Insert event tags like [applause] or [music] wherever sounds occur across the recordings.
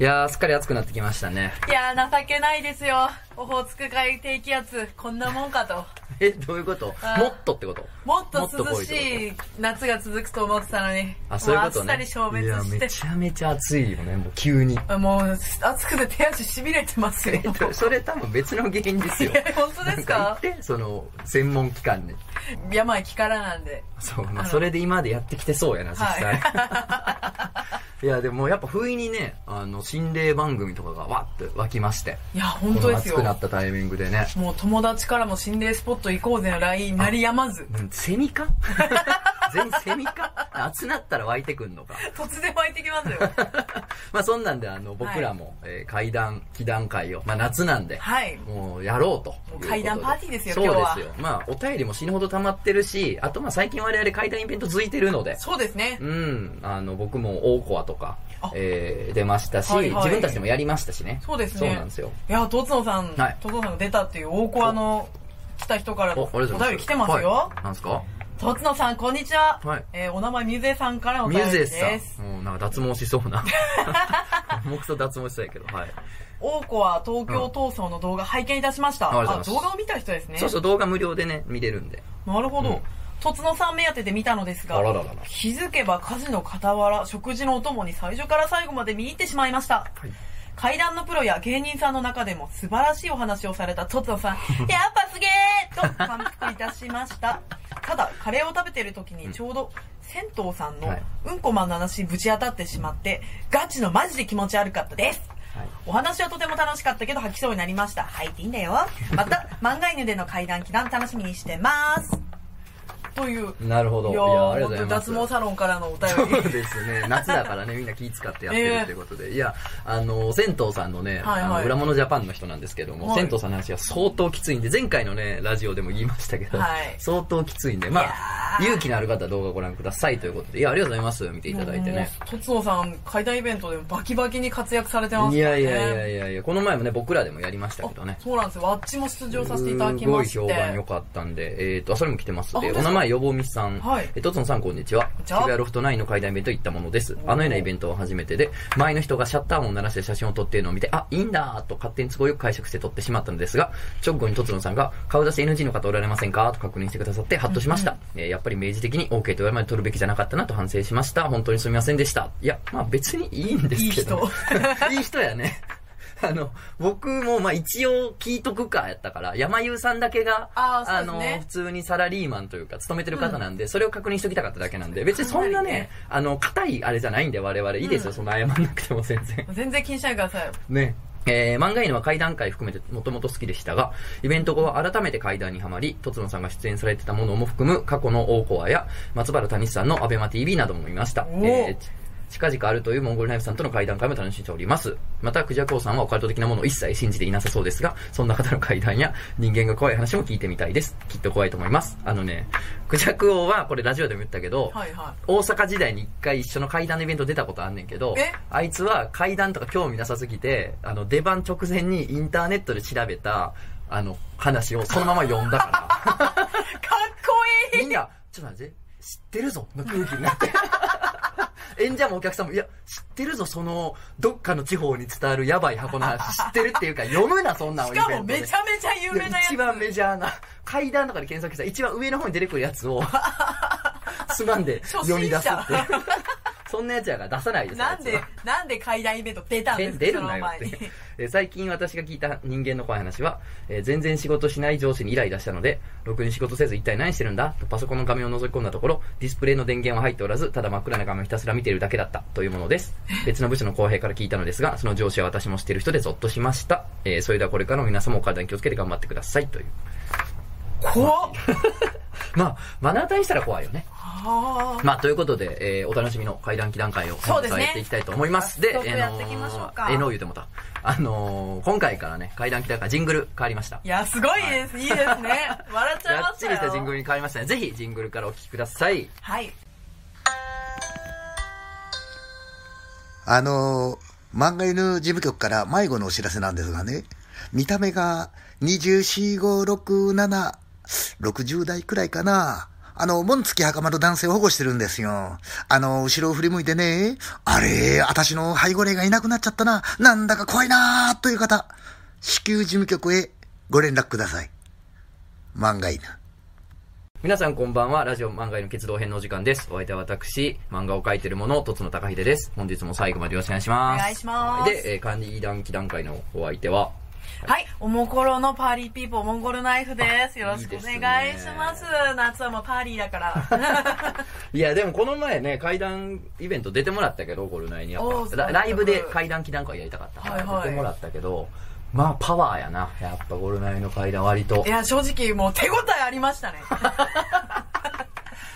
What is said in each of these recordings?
いやー、すっかり暑くなってきましたね。いやー、情けないですよ。オホーツク海低気圧、こんなもんかと。[laughs] え、どういうこと？もっとってこと？もっと涼しい夏が続くと思ってたのに。あ、そういうことね。あっさり消滅して。めちゃめちゃ暑いよね、もう急に。もう、暑くて手足痺れてますよ。えっと、それ多分別の原因ですよ。え本当ですか？なん言って、その、専門機関に。病気からなんで。そう、まあ、それで今までやってきてそうやな、実際。は [laughs] いや、でもやっぱ不意にね、あの、心霊番組とかがわって湧きまして。いや、本当ですよ。なったタイミングでね。もう友達からも心霊スポット行こうぜの LINE 鳴りやまず。うんセミか？[laughs] 全セミか？暑なったら湧いてくんのか？突然湧いてきますよ。[laughs] まあそんなんであの僕らも、えー階段、祈談会を、まあ夏なんで、はい。もうやろうと階段パーティーですよそう今日はですよ。まあお便りも死ぬほど溜まってるし、あとまあ最近我々階段イベント続いてるので、そうですね。うん、あの僕も大コアとかあ、えー出ましたし、はいはい自分たちでもやりましたしね。そうですね。そうなんですよ。いや、とつのさん、はいとつのさんが出たっていう大コアの来た人からのお。便り来てますよ。はいなんですか？とつのさん、こんにちは。はいえーお名前、ミュゼさんからのおミ便りでューゼスす。さん。もうなんか脱毛しそうな。[laughs] 目と脱毛したいけど、はい。大コア東京闘争の動画拝見いたしました。うございます動画を見た人ですね。そうそう、動画無料でね、見れるんで。なるほどうん。とつのさん目当てで見たのですがあらららら、気づけば家事の傍ら、食事のお供に最初から最後まで見入ってしまいました。はい。階段のプロや芸人さんの中でも素晴らしいお話をされたとつのさん、[laughs] やっぱすげーと感服いたしました。ただ、カレーを食べてる時にちょうど、銭湯さんのはいうんこマンの話にぶち当たってしまって、ガチのマジで気持ち悪かったです。はい。お話はとても楽しかったけど吐きそうになりました。吐いていいんだよ。また、[laughs] 漫画犬での階段祈談楽しみにしてます。という。なるほど。いやいや、あー、りがとうございます。脱毛サロンからのお便そうり。ですね。夏だからね、みんな気使ってやってるっていうことで。いや、あの、銭湯さんのね、はいはいあの、裏物ジャパンの人なんですけども、はい銭湯さんの話は相当きついんで、前回のね、ラジオでも言いましたけど、はい相当きついんで、まあ、ー勇気のある方は動画ご覧くださいということで、いや、ありがとうございます。見ていただいてね。とつのさん、階段イベントでもバキバキに活躍されてますいからね。やいやいやいやいや、この前もね、僕らでもやりましたけどねあ。そうなんですよ。わっちも出場させていただきすごい。評判良かったんで、えっ、と、あ、それも来てますで、お名前、よぼみさん。はいえとつのさん、こんにちは。渋谷ロフト9の階段イベント行ったものです。あのようなイベントは初めてで、前の人がシャッター音を鳴らして写真を撮っているのを見て、あ、いいんだと勝手に都合よく解釈して撮ってしまったのですが、直後にとつのさんが、顔出し NG の方おられませんかと確認してくださって、ハッとしました。えーやっぱり明示的に OK と言われるまで撮るべきじゃなかったなと反省しました。本当にすみませんでした。いや、まあ別にいいんですけど。[laughs] いい人やね。[laughs] [laughs] あの、僕もまあ一応聞いとくかやったから、山優さんだけが、あねの、普通にサラリーマンというか、勤めてる方なんで、それを確認しときたかっただけなんで、別にそんなね、あの、硬いあれじゃないんで我々、いいですよ、そんな謝んなくても全然。全然気にしないでください。ね。えー、漫画犬は怪談会含めてもともと好きでしたが、イベント後は改めて怪談にはまり、とつのさんが出演されてたものも含む過去の大コアや、松原谷さんのアベマ TV なども見ました。えーち近々あるというモンゴルナイフさんとの会談会も楽しんでおります。また、クジャクオさんはオカルト的なものを一切信じていなさそうですが、そんな方の会談や人間が怖い話も聞いてみたいです。きっと怖いと思います。あのね、クジャクオはこれラジオでも言ったけど、はいは大阪時代に一回一緒の階段のイベント出たことあんねんけどえ、あいつは階段とか興味なさすぎて、あの、出番直前にインターネットで調べた、あの、話をそのまま読んだかい。[laughs] かっこら、いいみんな、ちょっと待って、知ってるぞの空気になって。[laughs] 演者もお客さんも、いや、知ってるぞ、その、どっかの地方に伝わるやばい箱の話、知ってるっていうか、[laughs] 読むな、そんなしかもめちゃめちゃ有名なやつ。一番メジャーな、階段とかで検索したら一番上の方に出てくるやつを、すまんで読み出すっていう。そんなやつやから出さないですなんでなんで階段イベント出たんですか出るなよって。えー最近私が聞いた人間の怖い話は、えー全然仕事しない上司にイライラしたので、ろくに仕事せず一体何してるんだ？とパソコンの画面を覗き込んだところ、ディスプレイの電源は入っておらず、ただ真っ暗な画面をひたすら見ているだけだったというものです。[laughs] 別の部署の後輩から聞いたのですが、その上司は私も知っている人でゾッとしました。えーそれではこれからも皆様お体に気をつけて頑張ってくださいという。怖っまあ、目の当たりにしたら怖いよね。はあ。まあ、ということで、えーお楽しみの会談祈談会をそうですねやっていきたいと思います。で、早速やっていきましょうかえーのー言うてもた。あのー今回からね、会談祈談会ジングル変わりました。いや、すごいです。いいですね。笑っちゃいやましたよ。っちりしたジングルに変わりましたね。ぜひ、ジングルからお聴きください。はい。あのー、漫画犬事務局から迷子のお知らせなんですがね、見た目が24、5、6、7、60代くらいかな。あの、門付き袴の男性を保護してるんですよ。あの、後ろを振り向いてね、あれ、私の背後霊がいなくなっちゃったな、なんだか怖いなという方、至急事務局へご連絡ください。漫画犬。皆さんこんばんは。ラジオ漫画への決動編のお時間です。お相手は私、漫画を描いてる者、とつの高秀です。本日も最後までよろしくお願いします。お願いしますで、えー、管理団期段階のお相手は、はい。おもころのパーリーピーポー、モンゴルナイフです。よろしくおいいですね願いします。夏はもうパーリーだから。[laughs] いや、でもこの前ね、階段イベント出てもらったけど、ゴルナイにやっぱ、ラライブで階段期段階やりたかったから、はいはい出てもらったけど、まあパワーやな。やっぱゴルナイの階段割とい。や、正直もう手応えありましたね。[laughs]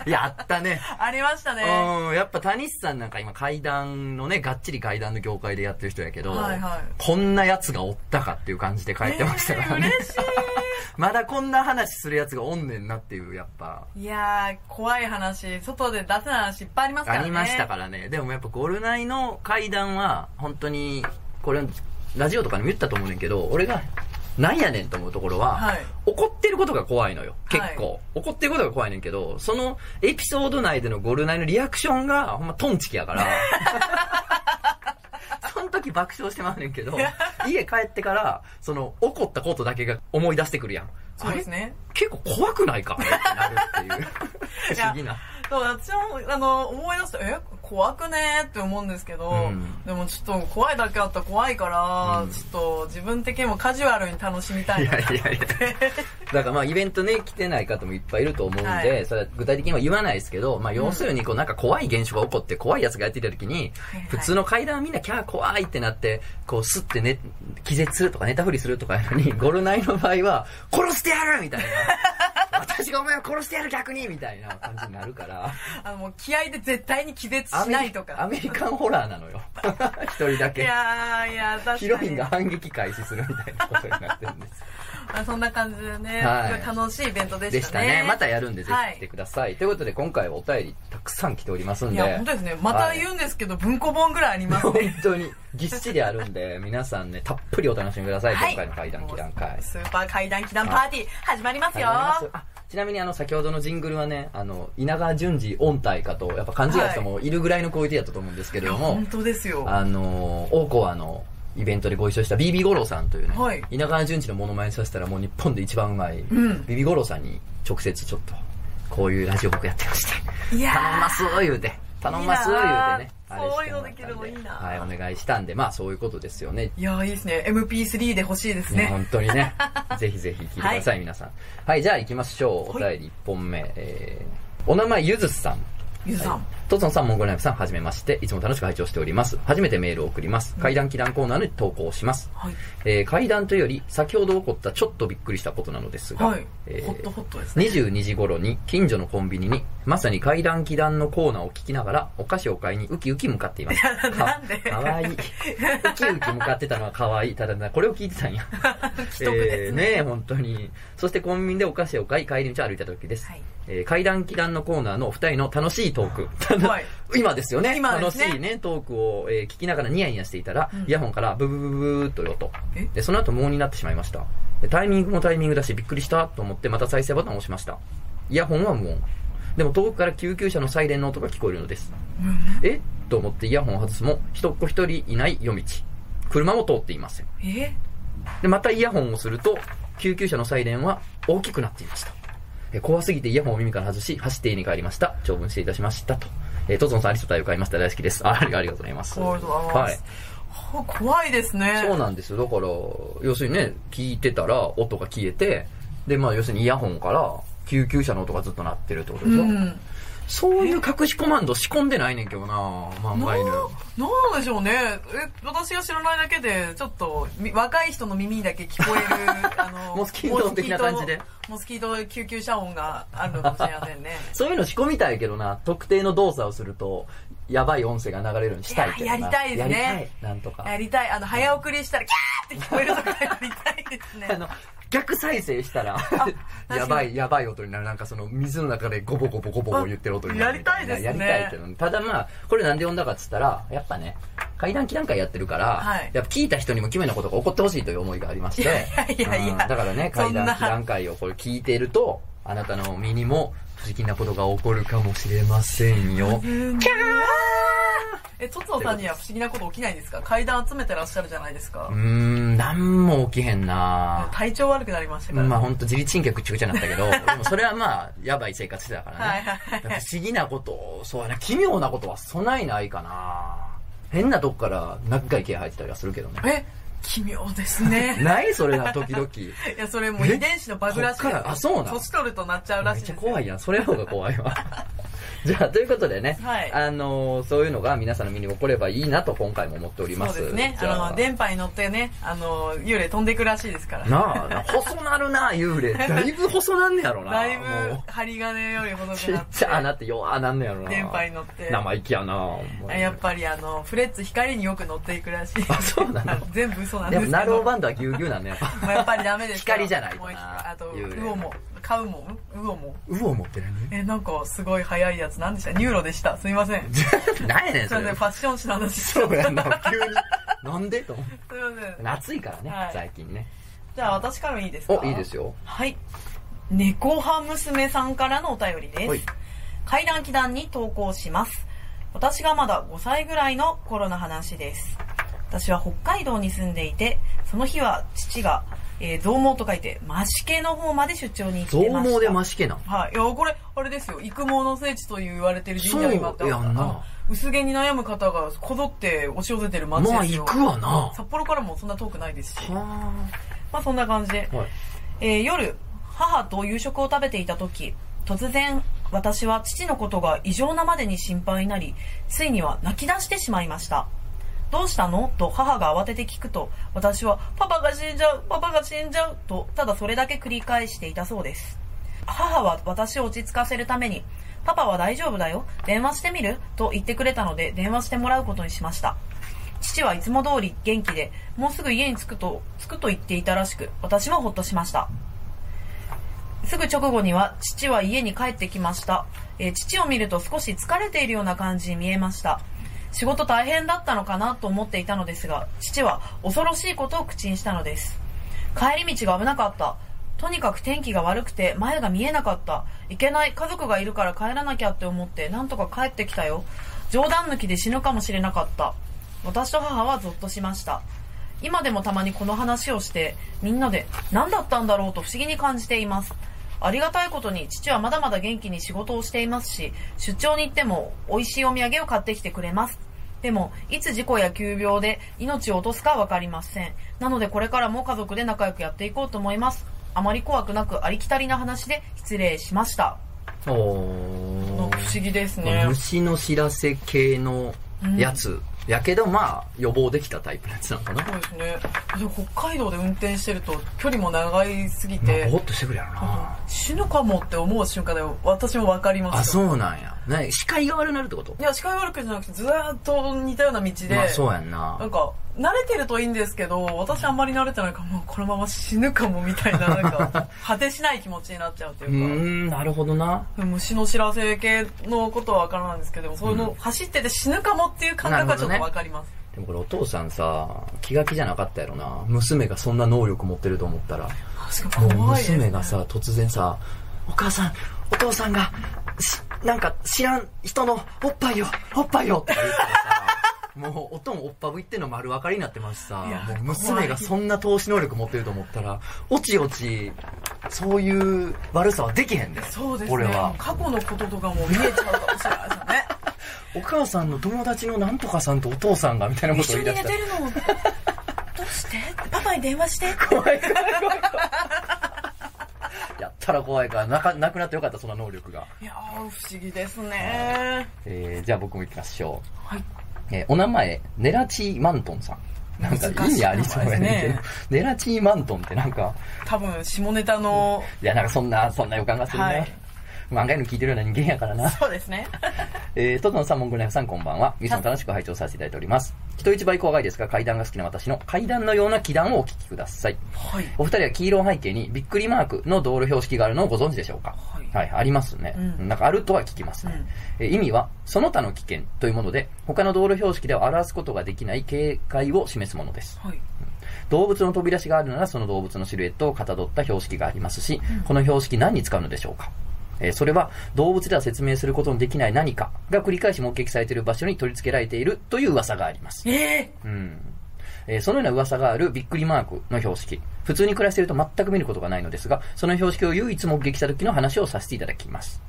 やったね。ありましたね。うん、やっぱ谷さんなんか今階段のね、がっちり階段の業界でやってる人やけど、はいはいこんなやつがおったかっていう感じで書いてましたからね。えー嬉し [laughs] まだこんな話するやつがおんねんなっていう、やっぱ。いやー、怖い話、外で出せない話いっぱいありますからね。ありましたからね。でもやっぱゴルナイの階段は、本当に、これ、ラジオとかにも言ったと思うねんけど、俺が、なんやねんと思うところは、はい怒ってることが怖いのよ。結構、はい怒ってることが怖いねんけど、そのエピソード内でのゴルナイのリアクションが、ほんまトンチキやから、[laughs] その時爆笑してまうねんけど、家帰ってから、その、怒ったことだけが思い出してくるやん。そうですね。結構怖くないか？ってなるっていう。[laughs] 不思議な。そう、私も、あの、思い出して、え、怖くねーって思うんですけど、うん。でもちょっと怖いだけあったら怖いから、うん。ちょっと自分的にもカジュアルに楽しみたいいなやいやいや。だからまあイベントね、来てない方もいっぱいいると思うんで、はい。それは具体的には言わないですけど、まあ要するにこうなんか怖い現象が起こって怖いやつがやってた時に、普通の階段はみんなキャー怖いってなって、こうスッてね、気絶するとか寝たふりするとかやのに、ゴルナイの場合は、殺してやる！みたいな。私がお前を殺してやる！逆に！みたいな感じになるから。あの、もう気合で絶対に気絶しアメリないとか。アメリカンホラーなのよ。[laughs] 一人だいけ。やー、いや、確かに。ヒロインが反撃開始するみたいなことになってるんです。[laughs] あそんな感じでね、はいすごい楽しいイベントででしね。したたね。またやるんで、ぜはいひ来てください。ということで、今回はお便りたくさん来ておりますんで。いや、本当ですね。また言うんですけど、文庫本ぐらいあります本ね。当にぎっしりあるんで、皆さんね、たっぷりお楽しみください。はい今回の階段期段階。スーパー階段祈願パーティー始まりますよ。ちなみにあの先ほどのジングルはねあの稲川淳二音体かとやっぱ勘違いした人もいるぐらいのクオリティだったと思うんですけれども、本当ですよ。あの大川のイベントでご一緒した BB 五郎さんというね、はい。稲川淳二のモノマネさせたらもう日本で一番うまい、ん。BB 五郎さんに直接ちょっとこういうラジオ僕やってましていやー。頼んます言うて。頼んます言うてねそういうのできるのいいなはいお願いしたんでまあそういうことですよねいやーいいですね。MP3 で欲しいですね、ね。本当にね。[laughs] ぜひぜひ聞いてください皆さん。はい、じゃあ行きましょう。お便り1本目。えー、お名前ゆずさん。ゆずさん。はいトツノさん、モンゴルナイフさん、はじめまして。いつも楽しく拝聴しております。初めてメールを送ります。階段祈談コーナーに投稿します。はい。えー、階段というより、先ほど起こったちょっとびっくりしたことなのですが、はい。えーホットホットですね。22時頃に近所のコンビニにまさに階段祈談のコーナーを聞きながらお菓子を買いにウキウキ向かっています。なんでかわいい。ウキウキ向かってたのはかわいい。ただな、これを聞いてたんや。[laughs] 既得ですねえーねえ本当に。そしてコンビニでお菓子を買い、帰り道を歩いた時です。はいえー階段祈談のコーナーのお二人の楽しいトーク。はい今ですよね。今ね楽しいね、トークを、えー聞きながらニヤニヤしていたら、うんイヤホンからブブブブブーっと音。え？で、その後無音になってしまいました。でタイミングもタイミングだし、びっくりしたと思ってまた再生ボタンを押しました。イヤホンは無音。でも遠くから救急車のサイレンの音が聞こえるのです。え？と思ってイヤホンを外すも、人っ子一人いない夜道。車も通っていません。え？で、またイヤホンをすると、救急車のサイレンは大きくなっていました。え怖すぎてイヤホンを耳から外し、走って家に帰りました。長文失礼いたしました。と。えー、トゾンさん、アリストいました。大好きです。あありがとうございます。ありがとうございますはい。は怖いですね。そうなんですよ。だから、要するにね、聞いてたら音が消えて、で、まあ、要するにイヤホンから救急車の音がずっと鳴ってるってことでしょ、うん。そういう隠しコマンド仕込んでないねんけどな漫画犬。なんでしょうね。え、私が知らないだけで、ちょっと、み若い人の耳にだけ聞こえる、[laughs] あの、モスキート音的な感じでモスキート。救急車音があるのかもしれませんね。[laughs] そういうの仕込みたいけどな、特定の動作をすると、やばい音声が流れるようにしたいけどやりたいですねやりたい。なんとか。やりたい。あの、早送りしたら、キャーって聞こえるとかやりたいですね。[laughs] あの、逆再生したら、に。やばい、やばい音になる。なんかその水の中でゴボゴボゴボゴボ言ってる音になるやりたいですね。やりたいけどね。ただまあ、これなんで読んだかっつったら、やっぱね、階段期段階やってるから、はい。やっぱ聞いた人にも奇妙なことが起こってほしいという思いがありまして、いやいやいや。うん。だからね、階段期段階をこれ聞いていると、あなたの身にも不思議なことが起こるかもしれませんよ。キャー [laughs] え、トツオさんには不思議なこと起きないんですか？階段集めてらっしゃるじゃないですかうー。ん、なんも起きへんな体調悪くなりましたから、まあほんと自律神経ぐちゃぐちゃになったけど、[laughs] でもそれはまあ、やばい生活してたからね。はいはいはい不思議なこと、そうやな、奇妙なことは備えないかな変なとこから長い毛生えてたりはするけどね。え、奇妙ですね。[laughs] ないそれな、時々。いや、それもう遺伝子のバグらしいあそうなん？年取るとなっちゃうらめっしいですよちゃ怖いやん。それの方が怖いわ。[laughs] じゃあ、ということでね、はいあのーそういうのが皆さんの身に起こればいいなと今回も思っております。そうですね。あの、電波に乗ってね、あの、幽霊飛んでいくらしいですから。なあ、な細なるな、幽霊。だいぶ [laughs] 細なんねやろな。だいぶも針金より細くなって。ちゃなって弱なんねやろな。電波に乗って。生意気やなやっぱりあの、フレッツ光によく乗っていくらしい。あそうなの全部嘘なんでけど。ですも、ナローバンドはぎゅうぎゅうなんねやっぱ。[laughs] まあやっぱりダメですよ光じゃないとなあと、幽霊ウオも、買うもん？ウオも？うお持って何？え、なんかすごい早いやつ。なんでした？ニューロでした。すいません。[laughs] すい何やねん、それません、。ファッション誌の話そうやんな、急に。なんで？と思ってすいません。暑いからね、はい最近ね。じゃあ私からもいいですか？お、いいですよ。はい。猫派娘さんからのお便りです。はい階段祈談に投稿します。私がまだ5歳ぐらいの頃の話です。私は北海道に住んでいて、その日は父が、えー、増毛と書いて、増毛の方まで出張に行ってました。増毛で増し毛な。はい。いや、これ、あれですよ。育毛の聖地と言われてる神社が今ってそうやんな薄毛に悩む方がこぞって押し寄せてる街まあですよ。行くわな。は札幌からもそんな遠くないですし。あ。まあそんな感じで。はい。えー夜、母と夕食を食べていた時、突然、私は父のことが異常なまでに心配になり、ついには泣き出してしまいました。どうしたの？と母が慌てて聞くと、私は、パパが死んじゃう、パパが死んじゃう、と、ただそれだけ繰り返していたそうです。母は私を落ち着かせるために、パパは大丈夫だよ、電話してみる？と言ってくれたので、電話してもらうことにしました。父はいつも通り元気で、もうすぐ家に着くと、着くと言っていたらしく、私もほっとしました。すぐ直後には父は家に帰ってきました、えー父を見ると少し疲れているような感じに見えました仕事大変だったのかなと思っていたのですが父は恐ろしいことを口にしたのです。帰り道が危なかった。とにかく天気が悪くて前が見えなかった。いけない。家族がいるから帰らなきゃって思ってなんとか帰ってきたよ。冗談抜きで死ぬかもしれなかった。私と母はゾッとしました。今でもたまにこの話をしてみんなで何だったんだろうと不思議に感じています。ありがたいことに父はまだまだ元気に仕事をしていますし出張に行っても美味しいお土産を買ってきてくれます。でもいつ事故や急病で命を落とすか分かりません。なのでこれからも家族で仲良くやっていこうと思います。あまり怖くなくありきたりな話で失礼しました。お不思議ですね。虫の知らせ系のやつ。やけど、まあ、予防できたタイプのやつなのかな。そうですねでも北海道で運転してると距離も長いすぎて、ぼーっとしてくるやろな。死ぬかもって思う瞬間で私も分かりますよあ、そうなんや。ね、視界が悪くなるってこと？いや視界悪くじゃなくてずーっと似たような道で、まあ、そうやんなな。んか慣れてるといいんですけど私あんまり慣れてないからもうこのまま死ぬかもみたいななんか [laughs] 果てしない気持ちになっちゃうとうーいうかん、なるほどな。虫の知らせ系のことは分からないんですけどその、走ってて死ぬかもっていう感覚はちょっと分かります、でもこれお父さんさ、気が気じゃなかったやろな。娘がそんな能力持ってると思ったら。確か怖い娘がさ、突然さ、お母さん、お父さんが、しなんか知らん人のおっぱいよ、おっぱいよって言ってさ、もうおとんおっぱぶいってんの丸分かりになってますしさもう娘がそんな投資能力持ってると思ったら、おちおち、そういう悪さはできへんで。そうですね。俺は。過去のこととかも見えちゃうかもしれないですよね。[laughs] お母さんの友達のなんとかさんとお父さんがみたいなことを言い出したら寝てるの。[laughs] どうして？パパに電話して。怖い怖い怖いやったら怖いからなかなくなってよかったその能力が、いやー不思議ですね。えー、じゃあ僕も行きましょはい、う、えーお名前ネラチーマントンさん。なんか意味ありそうやねんけね。ネラチーマントンってなんか。多分下ネタのいやなんかそんなそんな予感がするね、はい。漫画の聞いてるような人間やからな。そうですね。[laughs] えー、トトノさん、モンゴフさん、こんばんは。いつも楽しく拝聴させていただいております。人一倍怖がいですが、階段が好きな私の階段のような気段をお聞きください。はい。お二人は黄色背景にびっくりマークの道路標識があるのをご存知でしょうか？はいありますね。うんなんかあるとは聞きますね。えー意味は、その他の危険というもので、他の道路標識では表すことができない警戒を示すものです。はい動物の飛び出しがあるならその動物のシルエットをかたどった標識がありますし、この標識何に使うのでしょうか、えーそれは動物では説明することのできない何かが繰り返し目撃されている場所に取り付けられているという噂があります。えうんえーそのような噂があるびっくりマークの標識。普通に暮らしていると全く見ることがないのですが、その標識を唯一目撃した時の話をさせていただきます。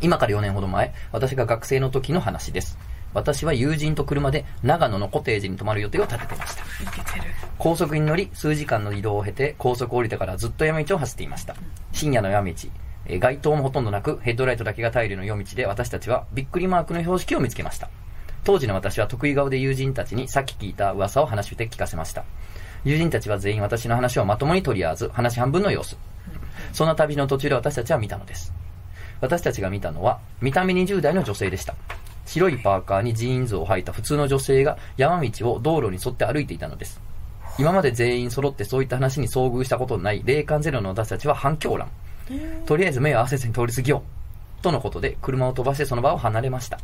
今から4年ほど前、私が学生の時の話です。私は友人と車で長野のコテージに泊まる予定を立てていました。高速に乗り、数時間の移動を経て、高速を降りてからずっと山道を走っていました。深夜の山道、えー街灯もほとんどなく、ヘッドライトだけが頼りの夜道で私たちはびっくりマークの標識を見つけました。当時の私は得意顔で友人たちにさっき聞いた噂を話して聞かせました。友人たちは全員私の話をまともに取り合わず、話半分の様子。そんな旅の途中で私たちは見たのです。私たちが見たのは、見た目20代の女性でした。白いパーカーにジーンズを履いた普通の女性が山道を道路に沿って歩いていたのです。今まで全員揃ってそういった話に遭遇したことのない霊感ゼロの私たちは反響乱。とりあえず目を合わせずに通り過ぎよう。とのことで車を飛ばしてその場を離れました。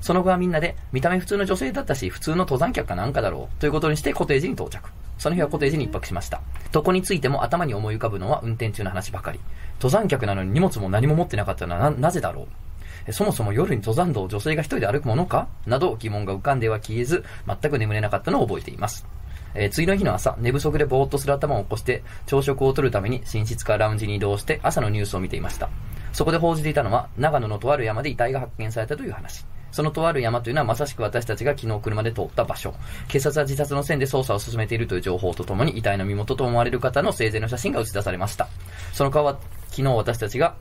その後はみんなで見た目普通の女性だったし普通の登山客かなんかだろうということにしてコテージに到着。その日はコテージに一泊しました。どこについても頭に思い浮かぶのは運転中の話ばかり。登山客なのに荷物も何も持ってなかったのはなぜだろうそもそも夜に登山道を女性が一人で歩くものかなど疑問が浮かんでは消えず、全く眠れなかったのを覚えています。えー次の日の朝、寝不足でぼーっとする頭を起こして、朝食を取るために寝室からラウンジに移動して朝のニュースを見ていました。そこで報じていたのは、長野のとある山で遺体が発見されたという話。そのとある山というのはまさしく私たちが昨日車で通った場所。警察は自殺の線で捜査を進めているという情報とともに遺体の身元と思われる方の生前の写真が写し出されました。その顔は昨日私たちが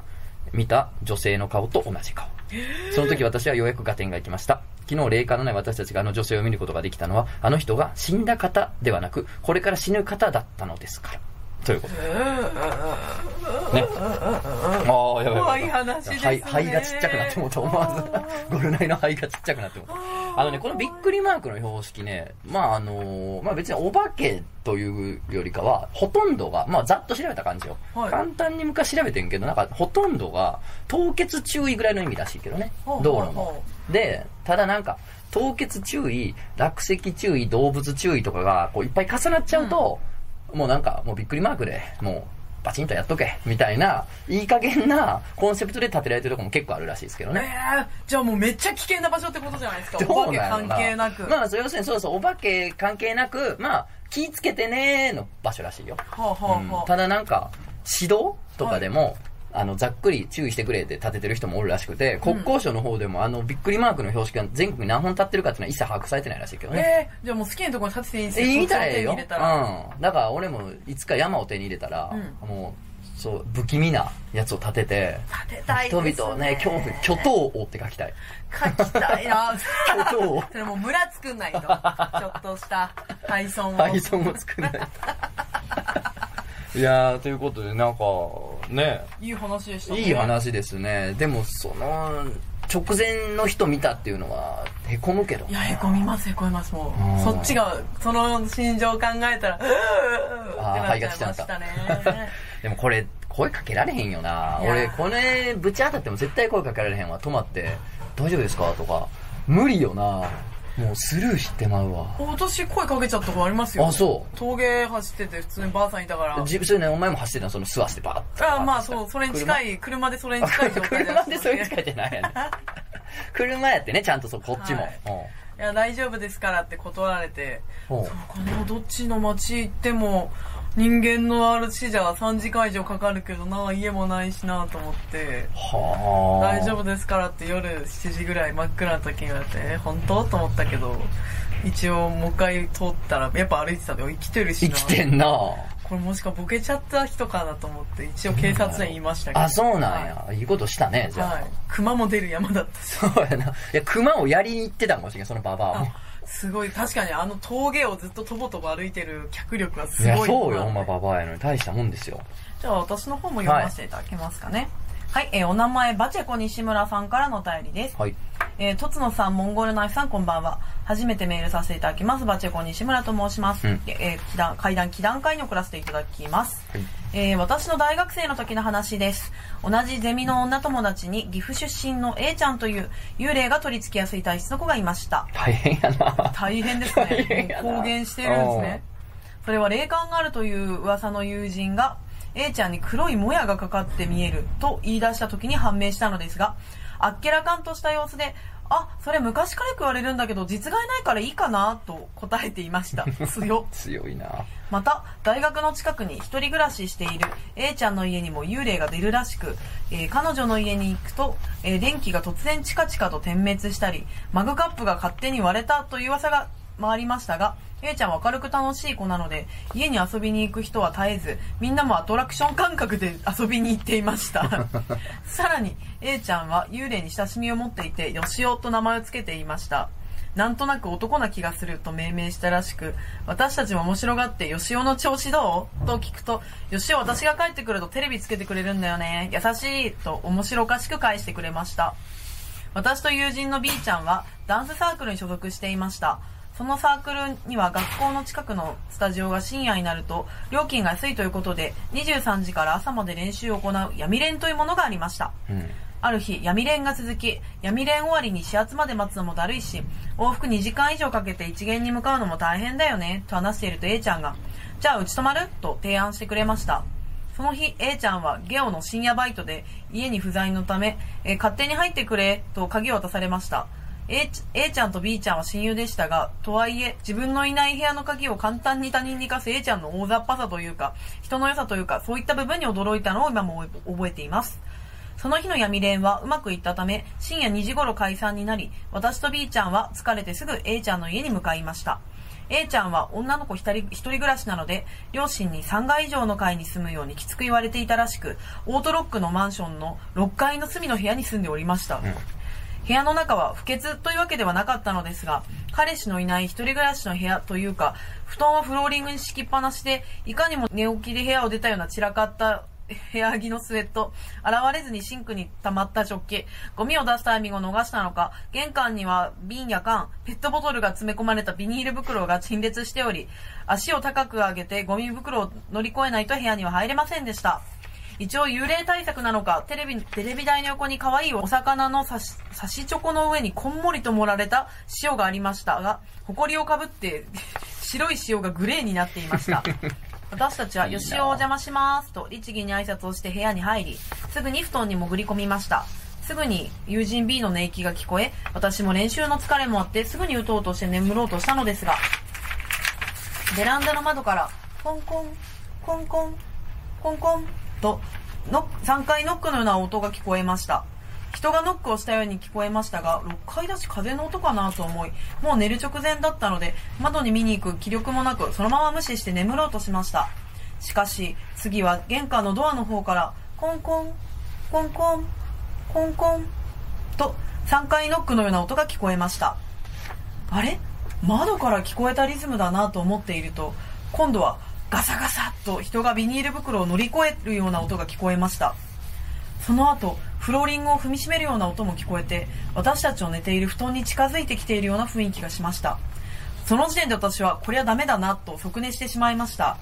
見た女性の顔と同じ顔。[gasps] その時私はようやく合点がいきました。昨日霊感のない私たちがあの女性を見ることができたのは、あの人が死んだ方ではなく、これから死ぬ方だったのですから。ということで。ね。ああ、やばい怖い話ですね肺、肺がちっちゃくなってもうと思わず、[laughs] ゴルナイの肺がちっちゃくなってもうあのね、このびっくりマークの標識ね、まああのまあ別にお化けというよりかは、ほとんどが、まあざっと調べた感じよ。はい簡単に昔調べてんけど、なんかほとんどが凍結注意ぐらいの意味らしいけどね。道路のほ。で、ただなんか、凍結注意、落石注意、動物注意とかがこういっぱい重なっちゃうと、もうなんか、もうびっくりマークで、もう、バチンとやっとけ、みたいな、いい加減なコンセプトで建てられてるとこも結構あるらしいですけどえね。ー、じゃあもうめっちゃ危険な場所ってことじゃないですか。どうお化け関係なく。まあ、そう要するにそうそう、お化け関係なく、まあ、気ぃつけてねーの場所らしいよ。はあ、はあはあうんただなんか、指導とかでも、あの、ざっくり注意してくれって立ててる人もおるらしくて、国交省の方でも、あの、びっくりマークの標識が全国に何本立ってるかっていうのは一切把握されてないらしいけどね。えー、じゃあもう好きなところに立てていいんですえ、よ。いいみたいよ。うん。だから俺もいつか山を手に入れたら、うもう、そう、不気味なやつを立てて、立てたいね。人々をね、恐怖、巨頭王って書きたい。書きたいな巨頭王。[laughs] それもう村作んないと。ちょっとした [laughs] 配送を。配送も作んない。いやー、ということで、なんか、ね、いい話でしたね。いい話ですね。でも、その、直前の人見たっていうのは、へこむけどい。や、へこみます、へこみます、もう。そっちが、その心情を考えたら、うーあーってなっちゃいましたね。[laughs] でもこれ、声かけられへんよな。俺、これ、ぶち当たっても絶対声かけられへんわ。止まって、大丈夫ですか？とか。無理よな。もうスルーしてまうわ。私声かけちゃったことありますよ。あそう峠走ってて普通にばあさんいたから。じそれね、お前も走ってたの、その吸わしてバーって。あまあそう、それに近い、車？でそれに近い状態で [laughs] 車でそれに近いってないやねん。[laughs] 車やってね、ちゃんとそう、こっちも。はいうんいや、大丈夫ですからって断られて、そうかな、どっちの街行っても、人間のある市じゃ3時間以上かかるけどな、家もないしなと思って、はあ。大丈夫ですからって夜7時ぐらい真っ暗な時に言われて、え本当？と思ったけど、一応もう一回通ったら、やっぱ歩いてたの生きてるしな。生きてんなこれもしかボケちゃった人かなと思って、一応警察に言いましたけど。あ、そうなんや。いいことしたね、じゃあ。はい。熊も出る山だったし。そうやな。いや、熊をやりに行ってたかもしれん、そのババアも。すごい、確かにあの峠をずっととぼとぼ歩いてる脚力はすいや、ごい。そうよ、ほんまババアやのに。大したもんですよ。じゃあ私の方も読ませていただけますかね。はい、えーお名前、バチェコ西村さんからのお便りです。はい。えー、とつのさん、モンゴルナイフさん、こんばんは。初めてメールさせていただきます。バチェコ西村と申します。うんえー、祈願階段、祈談会に送らせていただきます。はいえー私の大学生の時の話です。同じゼミの女友達に岐阜出身の A ちゃんという幽霊が取り付きやすい体質の子がいました。大変やな。大変ですね。公言してるんですね。それは霊感があるという噂の友人が、A ちゃんに黒いもやがかかって見えると言い出した時に判明したのですが、あっけらかんとした様子で、あ、それ昔からよく言われるんだけど、実害ないからいいかなと答えていました。[laughs] 強っ。強いなまた、大学の近くに一人暮らししている A ちゃんの家にも幽霊が出るらしく、えー彼女の家に行くと、えー電気が突然チカチカと点滅したり、マグカップが勝手に割れたという噂が回りましたが、A ちゃんは明るく楽しい子なので、家に遊びに行く人は絶えず、みんなもアトラクション感覚で遊びに行っていました。[laughs] さらに、A ちゃんは幽霊に親しみを持っていて、よしおと名前を付けていました。なんとなく男な気がすると命名したらしく、私たちも面白がって、よしおの調子どう？と聞くと、よしお私が帰ってくるとテレビつけてくれるんだよね。優しいと面白おかしく返してくれました。私と友人の B ちゃんはダンスサークルに所属していました。そのサークルには学校の近くのスタジオが深夜になると料金が安いということで23時から朝まで練習を行う闇練というものがありました。うんある日、闇練が続き、闇練終わりに始発まで待つのもだるいし、往復2時間以上かけて一元に向かうのも大変だよね、と話していると A ちゃんが、じゃあうち泊まる？と提案してくれました。その日、A ちゃんはゲオの深夜バイトで家に不在のため、えー勝手に入ってくれと鍵を渡されました。A ち A ちゃんと B ちゃんは親友でしたが、とはいえ、自分のいない部屋の鍵を簡単に他人に貸す A ちゃんの大雑把さというか、人の良さというか、そういった部分に驚いたのを今も覚えています。その日の闇練はうまくいったため、深夜2時頃解散になり、私と B ちゃんは疲れてすぐ A ちゃんの家に向かいました。A ちゃんは女の子一人暮らしなので、両親に3階以上の階に住むようにきつく言われていたらしく、オートロックのマンションの6階の隅の部屋に住んでおりました。部屋の中は不潔というわけではなかったのですが、彼氏のいない一人暮らしの部屋というか、布団はフローリングに敷きっぱなしで、いかにも寝起きで部屋を出たような散らかった [laughs] 部屋着のスウェット、現れずにシンクに溜まった食器、ゴミを出すタイミングを逃したのか、玄関には瓶や缶、ペットボトルが詰め込まれたビニール袋が陳列しており、足を高く上げてゴミ袋を乗り越えないと部屋には入れませんでした。一応幽霊対策なのか、テレビ、テレビ台の横に可愛いお魚の刺し、刺しチョコの上にこんもりと盛られた塩がありましたが、埃をかぶって、[laughs] 白い塩がグレーになっていました。[laughs] 私たちは、よしおお邪魔しますと、律儀に挨拶をして部屋に入り、すぐに布団に潜り込みました。すぐに友人 B の寝息が聞こえ、私も練習の疲れもあって、すぐに打とうとして眠ろうとしたのですが、ベランダの窓から、コンコン、コンコン、コンコンとノック3回ノックのような音が聞こえました。人がノックをしたように聞こえましたが、6回だし風の音かなと思い、もう寝る直前だったので、窓に見に行く気力もなく、そのまま無視して眠ろうとしました。しかし、次は玄関のドアの方から、コンコン、コンコン、コンコン、と3回ノックのような音が聞こえました。あれ？窓から聞こえたリズムだなと思っていると、今度はガサガサっと人がビニール袋を乗り越えるような音が聞こえました。その後、フローリングを踏みしめるような音も聞こえて、私たちの寝ている布団に近づいてきているような雰囲気がしました。その時点で私は、これはダメだなと即寝してしまいました。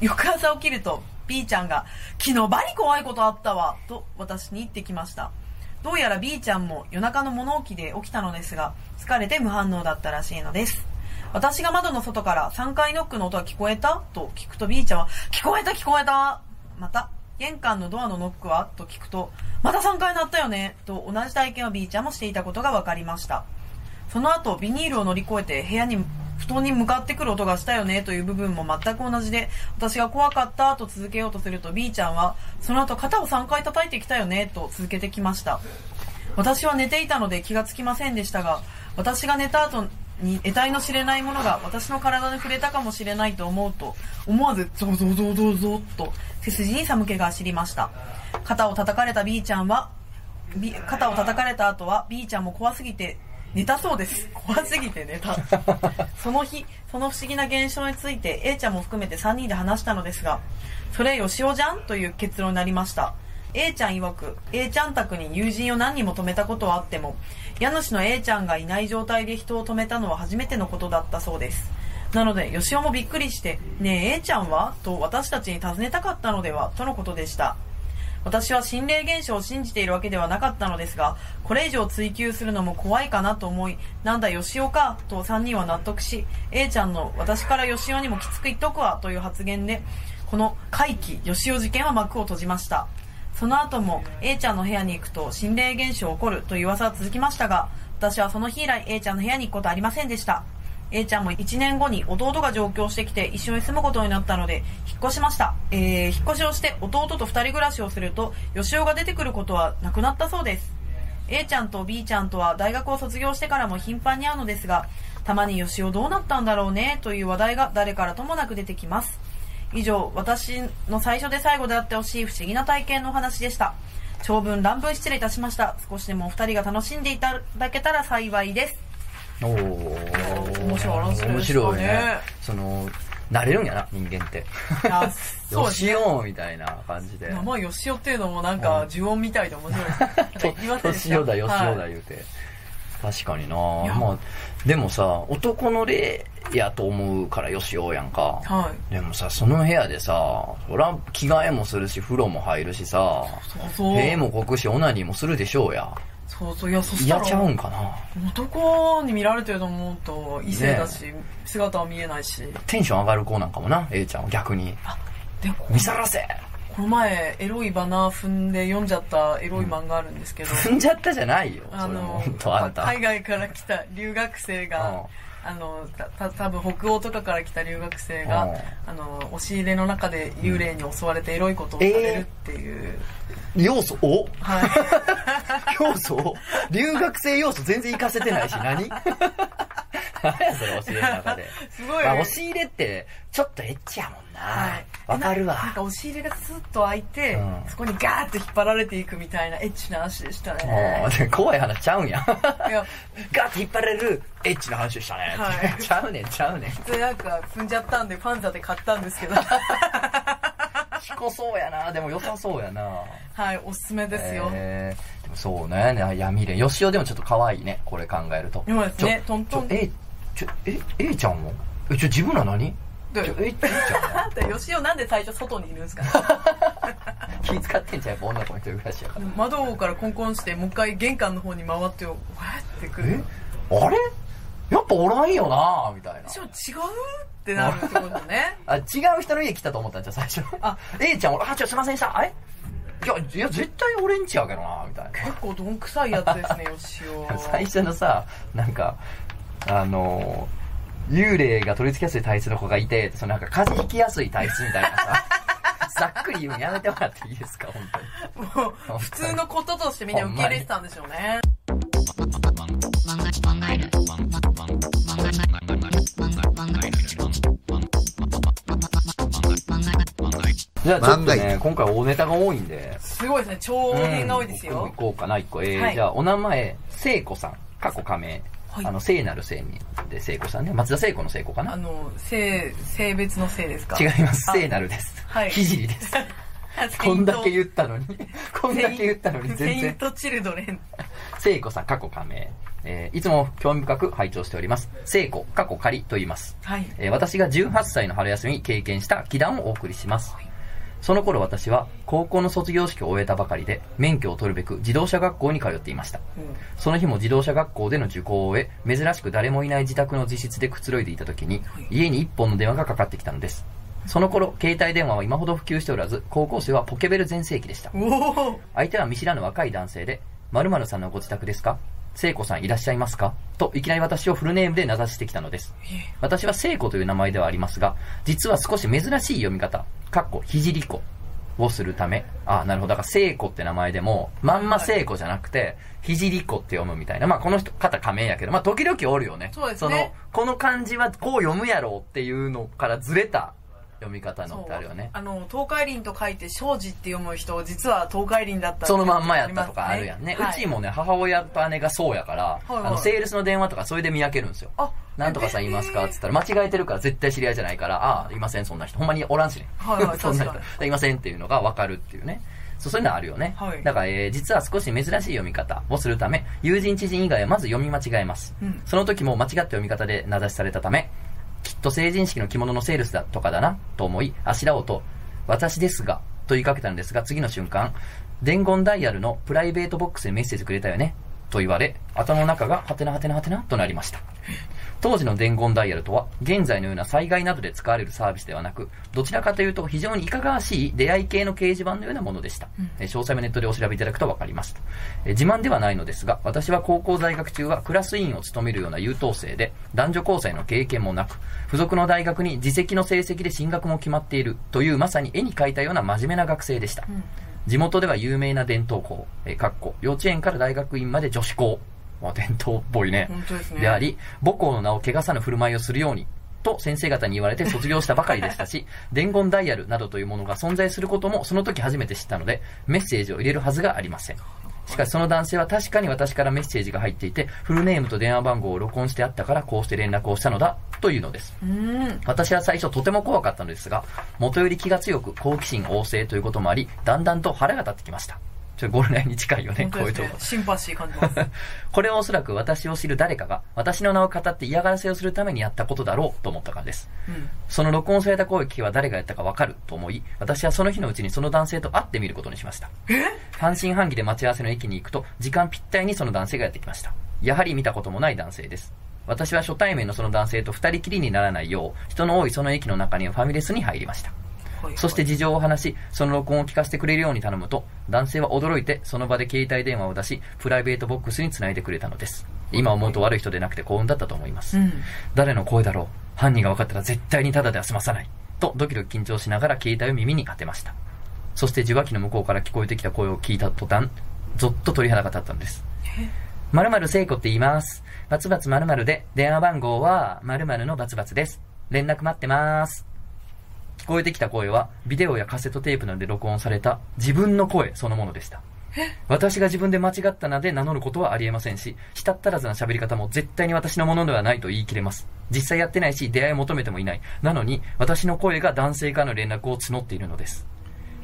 翌朝起きると、B ちゃんが、昨日バリ怖いことあったわ、と私に言ってきました。どうやら B ちゃんも夜中の物置で起きたのですが、疲れて無反応だったらしいのです。私が窓の外から3回ノックの音が聞こえた？と聞くと B ちゃんは、聞こえた聞こえた！また、玄関のドアのノックは？と聞くと、また3回鳴ったよね？と同じ体験を B ちゃんもしていたことが分かりました。その後、ビニールを乗り越えて部屋に、布団に向かってくる音がしたよね？という部分も全く同じで、私が怖かった？と続けようとすると B ちゃんは、その後肩を3回叩いてきたよね？と続けてきました。私は寝ていたので気がつきませんでしたが、私が寝た後に得体の知れないものが私の体に触れたかもしれないと思うと、思わずゾゾゾゾゾっと背筋に寒気が走りました。肩を叩かれた B ちゃんは、肩を叩かれた後は B ちゃんも怖すぎて寝たそうです。怖すぎて寝た。その日、その不思議な現象について A ちゃんも含めて3人で話したのですが、それよしおじゃんという結論になりました。A ちゃん曰く、A ちゃん宅に友人を何人も止めたことはあっても、家主の A ちゃんがいない状態で人を止めたのは初めてのことだったそうです。なので、よしおもびっくりして、ねえ A ちゃんは？と私たちに尋ねたかったのでは？とのことでした。私は心霊現象を信じているわけではなかったのですが、これ以上追求するのも怖いかなと思い、なんだよしおか、と3人は納得し、A ちゃんの私からよしおにもきつく言っとくわ、という発言で、この怪奇吉尾事件は幕を閉じましたその後も A ちゃんの部屋に行くと心霊現象起こるという噂は続きましたが私はその日以来 A ちゃんの部屋に行くことはありませんでした。A ちゃんも1年後に弟が上京してきて一緒に住むことになったので引っ越しました、えー、引っ越しをして弟と2人暮らしをすると吉尾が出てくることはなくなったそうです。A ちゃんと B ちゃんとは大学を卒業してからも頻繁に会うのですがたまに吉尾どうなったんだろうねという話題が誰からともなく出てきます。以上私の最初で最後であってほしい不思議な体験のお話でした。長文乱文失礼いたしました。少しでもお二人が楽しんでいただけたら幸いです。おお面白いね。面白いね。その慣れるんやな人間って。[laughs] よしおみたいな感じで。名前よしおっていうのもなんか呪音みたいで面白いで [laughs] した。よしおだよしおだはい言うて、確かにな。や。まあでもさ男の霊やと思うからよしおやんか。はい。でもさその部屋でさそら着替えもするし風呂も入るしさそうそう。塀もこくしオナニーもするでしょうや。そうそう。いやそしたら嫌ちゃうんかな。男に見られてると思うと異性だし、姿は見えないし。テンション上がる子なんかもな A ちゃんは。逆に。でも見さらせこの前エロいバナー踏んで読んじゃったエロい漫画あるんですけど、踏んじゃったじゃないよ。あの海外から来た留学生が、あのたた多分北欧とかから来た留学生が、うん。あの押し入れの中で幽霊に襲われてエロいことをされるっていう、要素おはい。[laughs] 要素留学生要素全然活かせてないし何？[laughs] それ押し入れの中で。[laughs] すごい、まあ、押し入れってちょっとエッチやもんな。はい。わ、かるわ。ななんか押し入れがスッと開いて、うん。そこにガーッと引っ張られていくみたいなエッチな話でしたもねう怖い話ちゃうんや。いや。[laughs] ガッて引っ張られるエッチな話でしたね、はい。ちゃうねんちゃうねん。でなんか踏んじゃったんでファンザで買ったんですけどしこそうやな。でも良さそうやな。はいおすすめですよ、えーでもそうね。ね闇霊よしおでもちょっと可愛いね。これ考えると。そうですねトントン。えちょえ A ちゃんも？えちょ自分ら何？ちょでえ A ちゃんはだって吉尾なんで最初外にいるんですか？ね [laughs] 気使ってんじゃんやっぱ女の子の一人暮らしやから。窓からコンコンしてもう一回玄関の方に回ってわーってくる。え？あれ？やっぱおらんよなみたいな。ちょ違うってなるってことね。[laughs] あ違う人の家来たと思ったんじゃん最初。あ。A [laughs] ちゃん俺あちょすいませんでした。あれ？いやいや絶対俺んちやけどなみたいな。結構どんくさいやつですね [laughs] 吉尾最初のさなんかあの幽霊が取り付けやすい体質の子がいてそのなんか風邪ひきやすい体質みたいなさ。ざっくり言うんやめてもらっていいですか本当に。もう普通のこととしてみんな受け入れてたんでしょうねじゃあちょっとね今回大ネタが多いんで。すごいですね。長編が多いですよ、行こうかな一個えーはい。じゃあお名前聖子さん。過去仮名、はい。あの聖なる聖にで聖子さんね。松田聖子の聖子かな？あの性性別の性ですか？違います。あ。聖なるです。はい。聖です。[laughs] こんだけ言ったのに。[laughs] こんだけ言ったのにセ全然イントチルドレン。聖子さん過去仮名。えーいつも興味深く拝聴しております。聖子過去仮と言います。はい。えー私が18歳の春休みに経験した祈願をお送りします。その頃私は高校の卒業式を終えたばかりで免許を取るべく自動車学校に通っていました。その日も自動車学校での受講を終え、珍しく誰もいない自宅の自室でくつろいでいた時に、家に一本の電話がかかってきたのです。その頃、携帯電話は今ほど普及しておらず、高校生はポケベル全盛期でした。相手は見知らぬ若い男性で、さんのご自宅ですか？聖子さんいらっしゃいますか？といきなり私をフルネームで名指してきたのです。私は聖子という名前ではありますが、実は少し珍しい読み方、かっこひじり子をするため、あなるほど、だから聖子って名前でも、まんま聖子じゃなくて、ひじり子って読むみたいな。まあこの人、方仮名やけど、まあ時々おるよね。そうですねの、この漢字はこう読むやろうっていうのからずれた読み方のってあるよね。あの東海林と書いて庄司って読む人実は東海林だったそのまんまやったとかあるやんね。はいうちもね、母親と姉がそうやから、はいはいあの、セールスの電話とかそれで見分けるんですよ。あなんとかさんいますか？っつったら、間違えてるから絶対知り合いじゃないから、ああ、いません、そんな人。ほんまにおらんしね。はいはい [laughs] そんな人。いませんっていうのが分かるっていうね。そうそういうのあるよね。はいだから、えー実は少し珍しい読み方をするため、友人知人以外はまず読み間違えます。うんその時も間違った読み方で名指しされたため、きっと成人式の着物のセールスだとかだな、と思い、あしらおうと、私ですが、と言いかけたのですが、次の瞬間、伝言ダイヤルのプライベートボックスにメッセージくれたよね、と言われ、頭の中が、はてなはてなはてな、となりました。当時の伝言ダイヤルとは、現在のような災害などで使われるサービスではなく、どちらかというと非常にいかがわしい出会い系の掲示板のようなものでした。えー詳細はネットでお調べいただくとわかります自慢ではないのですが、私は高校在学中はクラス委員を務めるような優等生で、男女交際の経験もなく、付属の大学に自責の成績で進学も決まっているというまさに絵に描いたような真面目な学生でした。地元では有名な伝統校、えー、かっこ幼稚園から大学院まで女子校、まあ、伝統っぽいね。本当ですねであり、母校の名を汚さぬ振る舞いをするように、と先生方に言われて卒業したばかりでしたし、[laughs] 伝言ダイヤルなどというものが存在することもその時初めて知ったので、メッセージを入れるはずがありません。しかしその男性は確かに私からメッセージが入っていて、フルネームと電話番号を録音してあったからこうして連絡をしたのだ、というのです。うん。私は最初とても怖かったのですが、元より気が強く好奇心旺盛ということもあり、だんだんと腹が立ってきました。ちょっとゴールラインに近いよね、こういうとこ。シンパシー感じます。[laughs] これはおそらく私を知る誰かが私の名を語って嫌がらせをするためにやったことだろうと思ったからです。うん。その録音された声聞きは誰がやったかわかると思い、私はその日のうちにその男性と会ってみることにしました。半信半疑で待ち合わせの駅に行くと、時間ぴったりにその男性がやってきました。やはり見たこともない男性です。私は初対面のその男性と二人きりにならないよう、人の多いその駅の中にファミレスに入りました。はいそして事情を話し、その録音を聞かせてくれるように頼むと、男性は驚いて、その場で携帯電話を出し、プライベートボックスにつないでくれたのです。今思うと悪い人でなくて幸運だったと思います。うん。誰の声だろう？犯人が分かったら絶対にタダでは済まさない。と、ドキドキ緊張しながら携帯を耳に当てました。そして受話器の向こうから聞こえてきた声を聞いた途端、ぞっと鳥肌が立ったんです。〇〇聖子って言います。バツバツ〇〇で、電話番号は〇〇のバツバツです。連絡待ってます。聞こえてきた声は、ビデオやカセットテープなどで録音された自分の声そのものでした。私が自分で間違った名で名乗ることはありえませんし、したったらずな喋り方も絶対に私のものではないと言い切れます。実際やってないし、出会いを求めてもいない。なのに、私の声が男性からの連絡を募っているのです。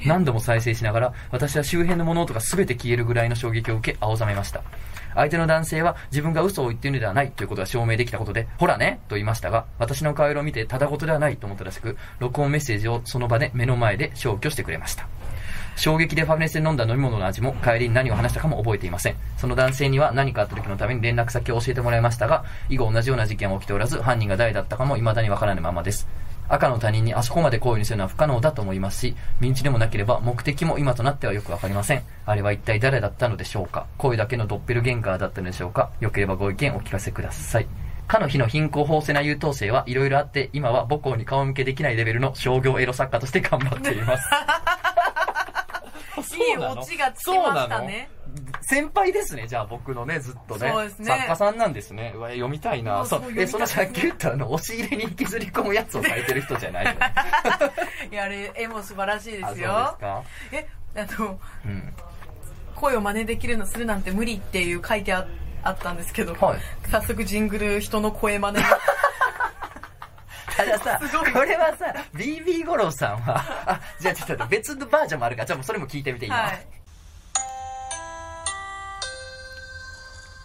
何度も再生しながら、私は周辺の物音が全て消えるぐらいの衝撃を受け、青ざめました。相手の男性は自分が嘘を言っているのではないということが証明できたことで、ほらねと言いましたが、私の顔色を見てただ事ではないと思ったらしく、録音メッセージをその場で目の前で消去してくれました。衝撃でファミレスで飲んだ飲み物の味も帰りに何を話したかも覚えていません。その男性には何かあった時のために連絡先を教えてもらいましたが、以後同じような事件は起きておらず、犯人が誰だったかも未だにわからないままです。赤の他人にあそこまで行為にするのは不可能だと思いますし、身内でもなければ目的も今となってはよくわかりません。あれは一体誰だったのでしょうか？声だけのドッペルゲンガーだったのでしょうか？よければご意見お聞かせください。かの日の貧困法制な優等生はいろいろあって、今は母校に顔向けできないレベルの商業エロ作家として頑張っています。[laughs] いいオチがつきましたね。先輩ですね、じゃあ僕のね、ずっとね。そうですね作家さんなんですね。うわ、読みたいな。そうえ、そのさっき言ったあの、押し入れに引きずり込むやつを書いてる人じゃないよね。[laughs] いや、あれ、絵も素晴らしいであ、そうですすよ。か？え、あの、うん。声を真似できるのするなんて無理っていう書いてああったんですけど、はい早速ジングル人の声真似 [laughs] たださこれはさ、BB 五郎さんは、あ、じゃあちょっと別のバージョンもあるから、じゃあもうそれも聞いてみていいはい。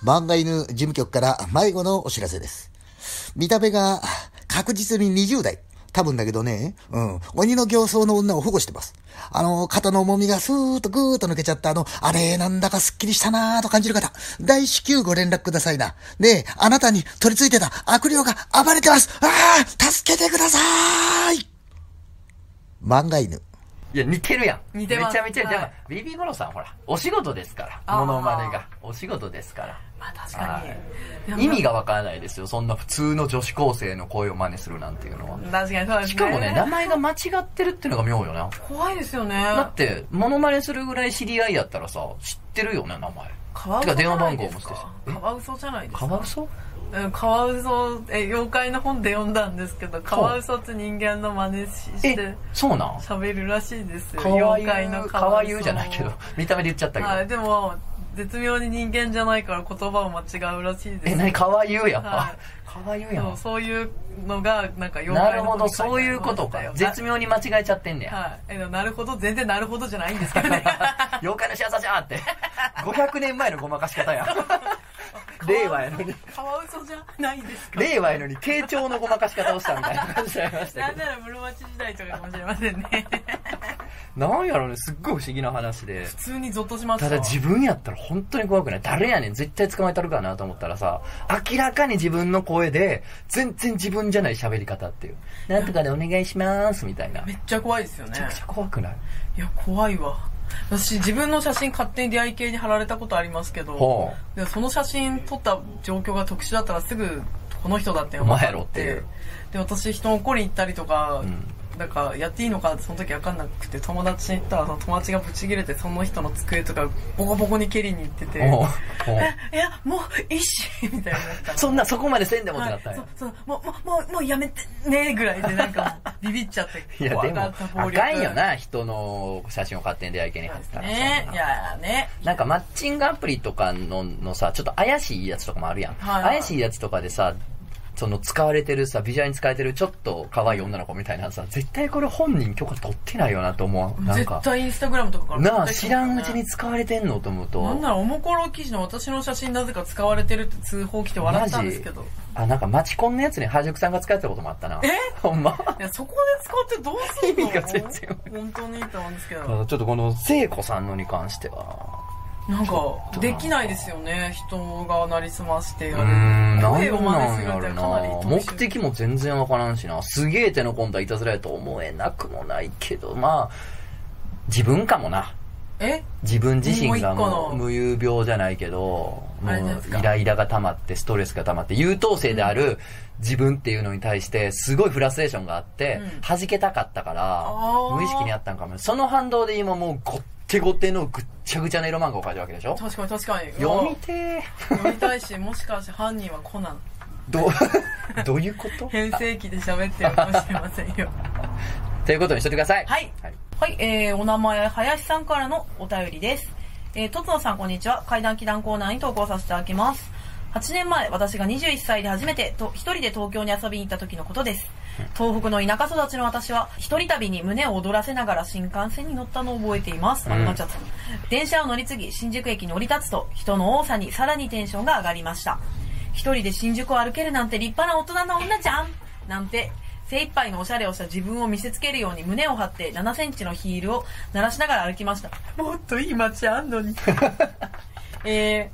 漫画犬事務局から迷子のお知らせです。見た目が確実に20代。多分だけどね、うん、鬼の形相の女を保護してます。あの、肩の重みがスーッとグーッと抜けちゃったあの、あれ、なんだかスッキリしたなぁと感じる方、大至急ご連絡くださいな。で、あなたに取り付いてた悪霊が暴れてますああ助けてください漫画犬。いや、似てるやん。似てますめちゃめちゃ、はいでも、BB 五郎さんほら、お仕事ですから。モノマネが。お仕事ですから。まあ確はかいに。意味がわからないですよ。そんな普通の女子高生の声を真似するなんていうのは。確かにそうですね。しかもね、名前が間違ってるっていうのが妙よな。怖いですよね。だって、モノマネするぐらい知り合いやったらさ、知ってるよね、名前。カワウソじゃないです番号もしてか。カワウソじゃないですか。カワウソ？うん、カワウソ、え、妖怪の本で読んだんですけど、カワウソって人間の真似して、そうなん？喋るらしいですよ。妖怪のゆう、かわゆうじゃないけど、見た目で言っちゃったけど。はい、でも、絶妙に人間じゃないから言葉を間違うらしいです。え、なにかわゆうやっぱわゆうやん。そうそういうのが、なんか妖なるほど、そういうことかよ。絶妙に間違えちゃってんねや。はい。え、なるほど、全然なるほどじゃないんですけどね。妖怪の仕業じゃーって。[laughs] 500年前のごまかし方や。[laughs] 令和やのに。カワウソじゃないですか。令和やのに慶長のごまかし方をしたみたいな感じになりましたけど。なんなら室町時代とかかもしれませんね。なんやろね、すっごい不思議な話で。普通にゾッとしましたただ自分やったら本当に怖くない誰やねん絶対捕まえたるかなと思ったらさ、明らかに自分の声で、全然自分じゃない喋り方っていう。なんとかでお願いします、みたいな。めめっちゃ怖いですよね。ちゃくちゃ怖くない？いや怖いわ。私自分の写真勝手に出会い系に貼られたことありますけどほでその写真撮った状況が特殊だったらすぐこの人だってお前やろっていう。で私人の怒りに行ったりとか、んなんかやっていいのかその時分かんなくて友達に言ったらその友達がブチギレてその人の机とかボコボコに蹴りに行ってていやもういいしみたいになったそんな、そこまでせんでもってったんや。そうそうもうもうもうもうやめてねぐらいでなんかビビっちゃって [laughs] いや、でも、あかんよな、人の写真を勝手に出会い系に貼ったら。ね。いやねなんかマッチングアプリとかののさ、ちょっと怪しいやつとかもあるやん。はいはい。怪しいやつとかでさ、その使われてるさ、ビジュアルに使われてるちょっと可愛い女の子みたいなさ、絶対これ本人許可取ってないよなと思う。なん絶か。対インスタグラムとかからなあ、絶知らんうちに使われてんのと思うと。なんならおもころ記事の私の写真なぜか使われてるって通報来て笑ったんですけど。あ、なんかマチコンのやつに原宿さんが使ってたこともあったな。え？ほんま？いやそこで使ってどうするの？意味が全然本当にいいと思うんですけあどのちょっとこの聖子さんのに関しては、なんかとできないですよね。人がなりすましてやる声を真な似するってかなり目的も全然わからんしな。すげえ手の込んだいたずらやと思えなくもないけど、まあ、自分かもな。え？自分自身がもう無遊病じゃないけど、もうイライラが溜まって、ストレスが溜まって、優等生である自分っていうのに対して、すごいフラストレーションがあって、うん。弾けたかったから無意識にあったんかも。その反動で今もうごってごてのぐっちゃぐちゃな色漫画を描いてるわけでしょ？確かに確かに読みてー。読みたいしもしかして犯人はコナンどう、[laughs] どういうこと？変声期で喋ってるかもしれませんよ [laughs] ということにしといてください。はいはい。はい、えー、お名前、林さんからのお便りです。えー、とつのさんこんにちは。階段祈談コーナーに投稿させていただきます。8年前、私が21歳で初めてと一人で東京に遊びに行った時のことです。東北の田舎育ちの私は、一人旅に胸を躍らせながら新幹線に乗ったのを覚えています。あ、うんなっちゃった。電車を乗り継ぎ、新宿駅に降り立つと、人の多さにさらにテンションが上がりました。一人で新宿を歩けるなんて立派な大人の女じゃんなんて、精一杯のおしゃれをした自分を見せつけるように胸を張って7センチのヒールを鳴らしながら歩きました。もっといい街あんのに。[laughs] え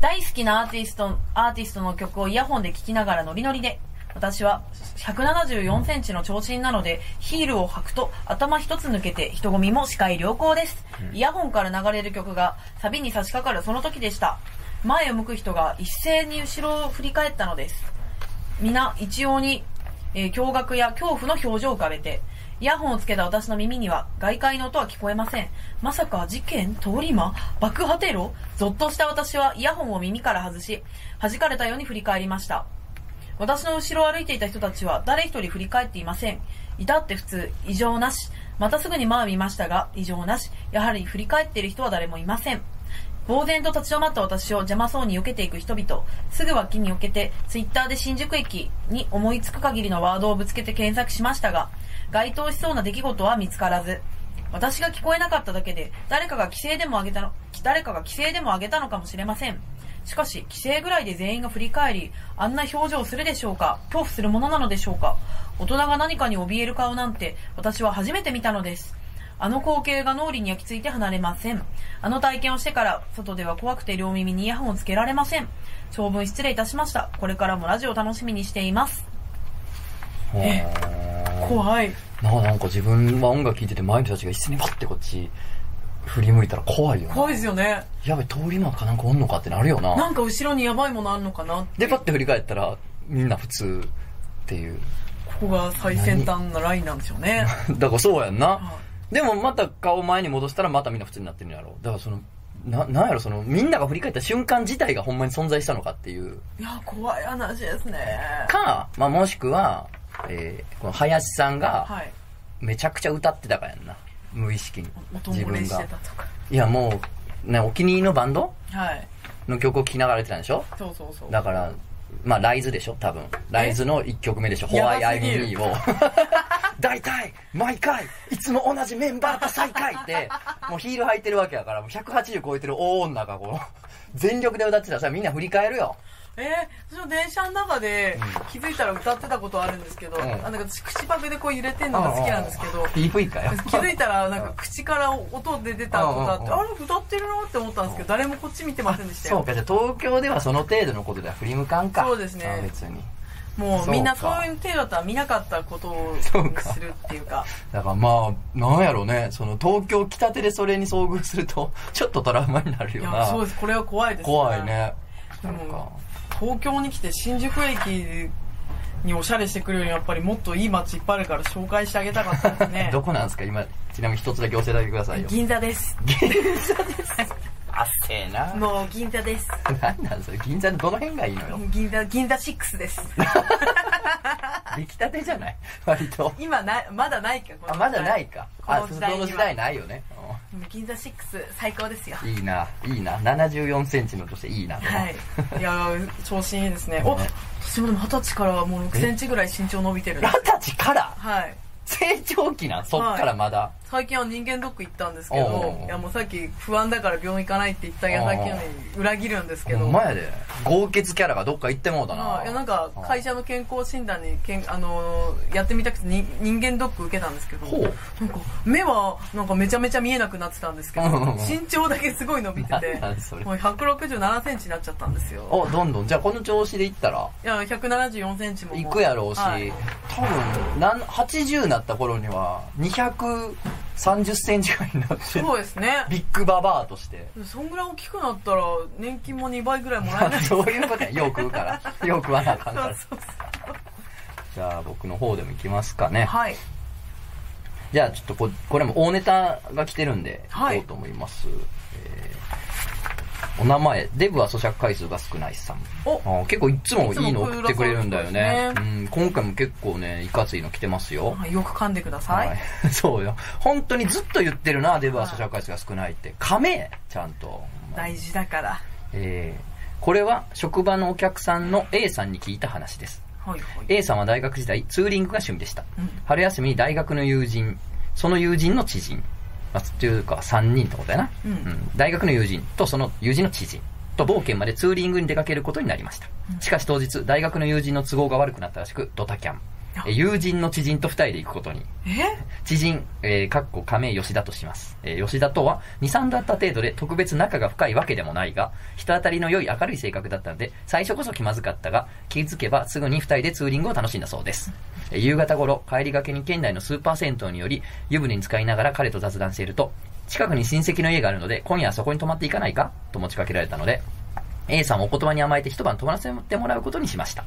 ー、大好きなアーティスト、アーティストの曲をイヤホンで聴きながらノリノリで、私は174センチの長身なので、ヒールを履くと頭一つ抜けて人混みも視界良好です。イヤホンから流れる曲がサビに差し掛かるその時でした。前を向く人が一斉に後ろを振り返ったのです。皆一様に、えー驚愕や恐怖の表情を浮かべて、イヤホンをつけた私の耳には外界の音は聞こえません。まさか事件通り魔？爆破テロ？ゾッとした私はイヤホンを耳から外し、弾かれたように振り返りました。私の後ろを歩いていた人たちは誰一人振り返っていません。いたって普通、異常なし。またすぐに前を見ましたが、異常なし。やはり振り返っている人は誰もいません。呆然と立ち止まった私を邪魔そうに避けていく人々。すぐ脇に避けて、ツイッターで新宿駅に思いつく限りのワードをぶつけて検索しましたが、該当しそうな出来事は見つからず、私が聞こえなかっただけで、誰かが規制でも上げたの、誰かが規制でも上げたのかもしれません。しかし、規制ぐらいで全員が振り返り、あんな表情をするでしょうか？恐怖するものなのでしょうか？大人が何かに怯える顔なんて、私は初めて見たのです。あの光景が脳裏に焼き付いて離れません。あの体験をしてから、外では怖くて両耳にイヤホンをつけられません。長文失礼いたしました。これからもラジオを楽しみにしています。え怖い。ななんか自分は音楽聴いてて前の人たちが一斉にパッてこっち振り向いたら怖いよな。怖いですよね。やべ、通り魔かなんかおんのかってなるよな。なんか後ろにやばいものあるのかなで、パッて振り返ったら、みんな普通っていう。ここが最先端なラインなんでしょうね。[laughs] だからそうやんな。はでもまた顔前に戻したらまたみんな普通になってるんやろ。だからその、な、なんやろ、その、みんなが振り返った瞬間自体がほんまに存在したのかっていう。いや、怖い話ですね。か、まあもしくは、えー、この林さんがはい。めちゃくちゃ歌ってたかやんな。無意識に。音漏れしてたとか。いやもう、ね、お気に入りのバンド？はい。の曲を聴きながらやってたんでしょ？そうそうそう。だから、まあ、ライズでしょ？多分。ライズの1曲目でしょ？ホワイアイムミーを。大体、毎回、いつも同じメンバーと再会って、もうヒール履いてるわけやから、もう180超えてる大女がこう、全力で歌ってたらさ、みんな振り返るよ。えー、私も電車の中で気づいたら歌ってたことあるんですけど、うんあなんか私口パクでこう揺れてんのが好きなんですけど、PV かよ。気づいたらなんか口から音で出たことあって、うんうんあれ歌ってるなって思ったんですけど、誰もこっち見てませんでしたよ。そうか、じゃあ東京ではその程度のことでは振り向かんか。そうですねあ別に。もうみんなそういう程度だったら見なかったことをするっていうか。だからまあ、なんやろね、その東京来たてでそれに遭遇すると、ちょっとトラウマになるよな。いや、そうです。これは怖いです、怖い。ね。でなんかも、東京に来て新宿駅におしゃれしてくるよりやっぱりもっといい街いっぱいあるから紹介してあげたかったですね。[laughs] どこなんですか？今、ちなみに一つだけ教えてあげてくださいよ。銀座です。[laughs] あっせえな。もう銀座です。なんなんそれ銀座のどの辺がいいのよ。銀座、銀座6です。[laughs] 出来たてじゃない？割と。今な、まだないか、あ、まだないか。あ、その時代ないよね。銀座6最高ですよ。うんいいな、いいな。74センチのとしていいな。はい。いやー、調子いいですね。おね私もでも二十歳からはもう6センチぐらい身長伸びてる二十歳から？はい。成長期なんそっからまだ。最近は人間ドック行ったんですけどいやもうさっき不安だから病院行かないって言った矢先に裏切るんですけど。ほんまやで。豪傑キャラがどっか行ってもうたな。はいいやなんか会社の健康診断にけん、あのーやってみたくてに人間ドック受けたんですけどなんか目はなんかめちゃめちゃ見えなくなってたんですけど身長だけすごい伸びてて [laughs] もう1 6 7センチになっちゃったんですよ。お、どんどん。じゃあこの調子で行ったら、いや1 7 4センチもも行くやろうし、はい多分、なん、80になった頃には、230センチぐらいになってるそうですねビッグババアとして。そんぐらい大きくなったら年金も2倍ぐらいもらえない [laughs] そういうことや。よう食うから。よう食わなあかんから。そうそうじゃあ僕の方でも行きますかね。はいじゃあちょっとここれも大ネタが来てるんで、はい行こうと思います。えーお名前、デブは咀嚼回数が少ないさん。お結構いつもいいの送ってくれるんだよね。いつもうん、今回も結構ね、いかついの来てますよ。はいよく噛んでください、はい。[laughs] そうよ。本当にずっと言ってるな、デブは咀嚼回数が少ないって。噛めちゃんと。大事だからえーこれは職場のお客さんの A さんに聞いた話です。はいはい A さんは大学時代、ツーリングが趣味でした。うん春休みに大学の友人、その友人の知人、まあ、というか3人ってことやな、うん大学の友人とその友人の知人と冒険までツーリングに出かけることになりました。しかし当日、大学の友人の都合が悪くなったらしく、ドタキャン。友人の知人と二人で行くことに。え？知人、えー、かっこ亀吉田とします。えー吉田とは、2、3度あった程度で特別仲が深いわけでもないが、人当たりの良い明るい性格だったので、最初こそ気まずかったが、気づけばすぐに二人でツーリングを楽しんだそうです。えー夕方頃、帰りがけに県内のスーパー銭湯により、湯船に使いながら彼と雑談していると、近くに親戚の家があるので、今夜はそこに泊まっていかないか？と持ちかけられたので、A さんもお言葉に甘えて一晩泊まらせてもらうことにしました。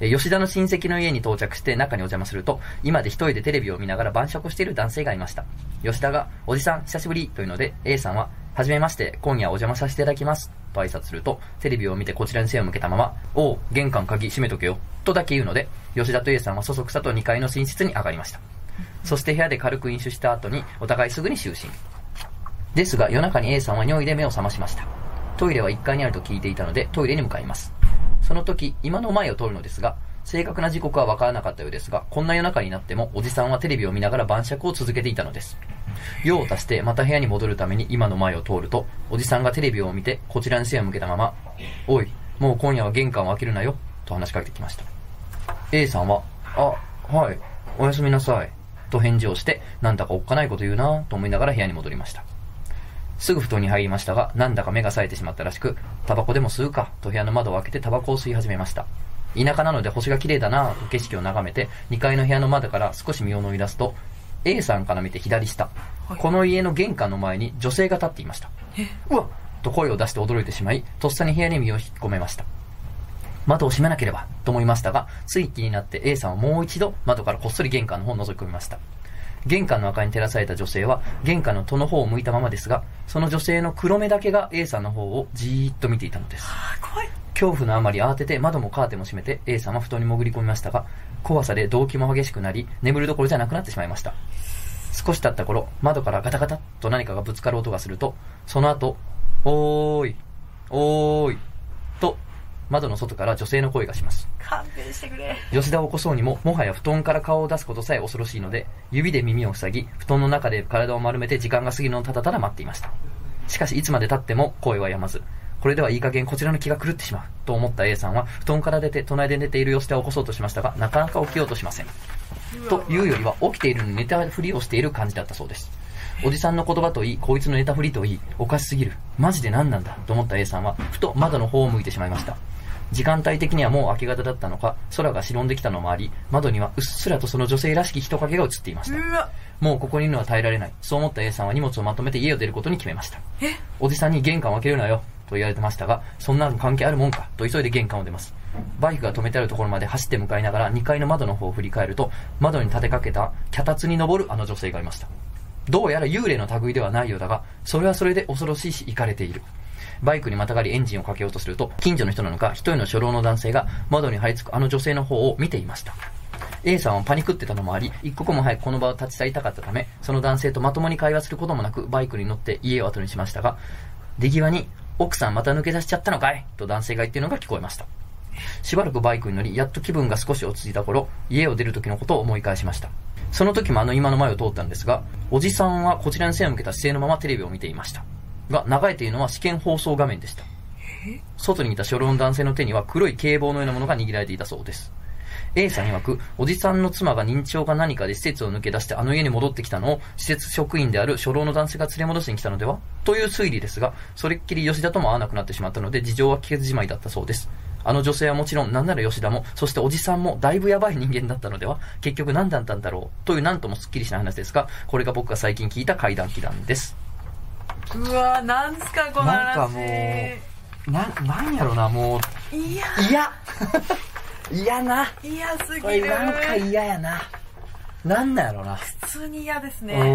え吉田の親戚の家に到着して中にお邪魔すると、今で一人でテレビを見ながら晩酌している男性がいました。吉田が、おじさん、久しぶりというので、A さんは、はじめまして、今夜お邪魔させていただきます。と挨拶すると、テレビを見てこちらに背を向けたまま、おう、玄関鍵閉めとけよ。とだけ言うので、吉田と A さんはそそくさと2階の寝室に上がりました。そして部屋で軽く飲酒した後に、お互いすぐに就寝。ですが、夜中に A さんは尿意で目を覚ましました。トイレは1階にあると聞いていたので、トイレに向かいます。その時、今の前を通るのですが、正確な時刻は分からなかったようですが、こんな夜中になっても、おじさんはテレビを見ながら晩酌を続けていたのです。用を足して、また部屋に戻るために今の前を通ると、おじさんがテレビを見て、こちらに背を向けたまま、おい、もう今夜は玄関を開けるなよ、と話しかけてきました。A さんは、あ、はい、おやすみなさい、と返事をして、なんだかおっかないこと言うなと思いながら部屋に戻りました。すぐ布団に入りましたが、なんだか目が冴えてしまったらしく、タバコでも吸うか、と部屋の窓を開けてタバコを吸い始めました。田舎なので星が綺麗だなぁと景色を眺めて、2階の部屋の窓から少し身を乗り出すと、A さんから見て左下、はいこの家の玄関の前に女性が立っていました。うわっと声を出して驚いてしまい、とっさに部屋に身を引っ込めました。窓を閉めなければと思いましたが、つい気になって A さんはもう一度窓からこっそり玄関の方を覗き込みました。玄関の明かりに照らされた女性は玄関の戸の方を向いたままですが、その女性の黒目だけが A さんの方をじーっと見ていたのです。あ怖い恐怖のあまり慌てて窓もカーテンも閉めて A さんは布団に潜り込みましたが、怖さで動悸も激しくなり、眠るどころじゃなくなってしまいました。少し経った頃、窓からガタガタっと何かがぶつかる音がすると、その後、おーい、おーい、と、窓の外から女性の声がします。勘弁してくれ吉田を起こそうにも、もはや布団から顔を出すことさえ恐ろしいので、指で耳を塞ぎ、布団の中で体を丸めて時間が過ぎるのをただただ待っていました。しかし、いつまで経っても声は止まず、これではいい加減こちらの気が狂ってしまう。と思った A さんは、布団から出て、隣で寝ている吉田を起こそうとしましたが、なかなか起きようとしません。というよりは、起きているのに寝たふりをしている感じだったそうです。おじさんの言葉といい、こいつの寝たふりといい、おかしすぎる。マジで何なんだと思った A さんは、ふと窓の方を向いてしまいました。時間帯的にはもう明け方だったのか、空が白んできたのもあり、窓にはうっすらとその女性らしき人影が映っていました。もうここにいるのは耐えられない。そう思った A さんは荷物をまとめて家を出ることに決めました。え？おじさんに玄関を開けるなよ、と言われてましたが、そんなの関係あるもんか、と急いで玄関を出ます。バイクが止めてあるところまで走って向かいながら2階の窓の方を振り返ると、窓に立てかけた脚立に登るあの女性がいました。どうやら幽霊の類ではないようだが、それはそれで恐ろしいし、行かれている。バイクにまたがりエンジンをかけようとすると、近所の人なのか、一人の初老の男性が窓に張り付くあの女性の方を見ていました。A さんはパニクってたのもあり、一刻も早くこの場を立ち去りたかったため、その男性とまともに会話することもなく、バイクに乗って家を後にしましたが、出際に、奥さんまた抜け出しちゃったのかい？と男性が言っているのが聞こえました。しばらくバイクに乗り、やっと気分が少し落ち着いた頃、家を出る時のことを思い返しました。その時もあの今の前を通ったんですが、おじさんはこちらに背を向けた姿勢のままテレビを見ていました。が、流れているのは試験放送画面でした。外にいた初老の男性の手には黒い警棒のようなものが握られていたそうです。A さん曰く、おじさんの妻が認知症か何かで施設を抜け出してあの家に戻ってきたのを施設職員である初老の男性が連れ戻しに来たのでは？という推理ですが、それっきり吉田とも会わなくなってしまったので事情は聞けずじまいだったそうです。あの女性はもちろん、なんなら吉田も、そしておじさんもだいぶやばい人間だったのでは？結局何だったんだろう？というなんともすっきりしない話ですが、これが僕が最近聞いた怪談祈談です。うわなんすかこの話なんかもうな、なんやろな、もいやう、嫌嫌な。嫌すぎるなんか嫌やな。なんなんやろな。普通に嫌ですうね、ん。い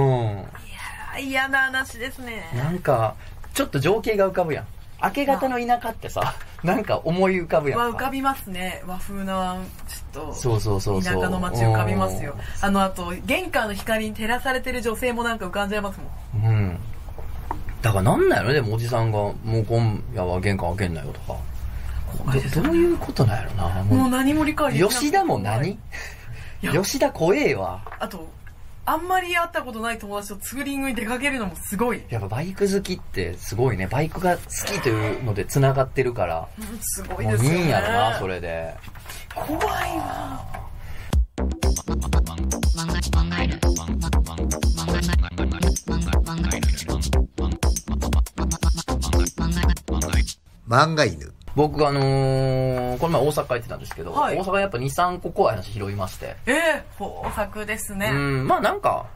や嫌な話ですねなんか、ちょっと情景が浮かぶやん。明け方の田舎ってさ、なんか思い浮かぶやん浮かびますね和風なちょっとそうそうそうそう。田舎の街浮かびますよあのあと玄関の光に照らされてる女性もなんか浮かんじゃいますもんうん。うん。だからなんなんやろね、でもおじさんが、もう今夜は玄関開けんなよとか。どどういうことなんやろな。も [laughs] もう何も理解うできなくて吉田も何？吉田怖えわ。あとあんまり会ったことない友達とツーリングに出かけるのもすごい、やっぱバイク好きってすごいね。バイクが好きというので繋がってるから。うんすごいもういですよねいんやろな、それで。怖いわ漫画犬。僕があのー、この前大阪行ってたんですけど、はい大阪やっぱ2、3個怖い話拾いまして。ええ豊作ですね、うん、まあなんか、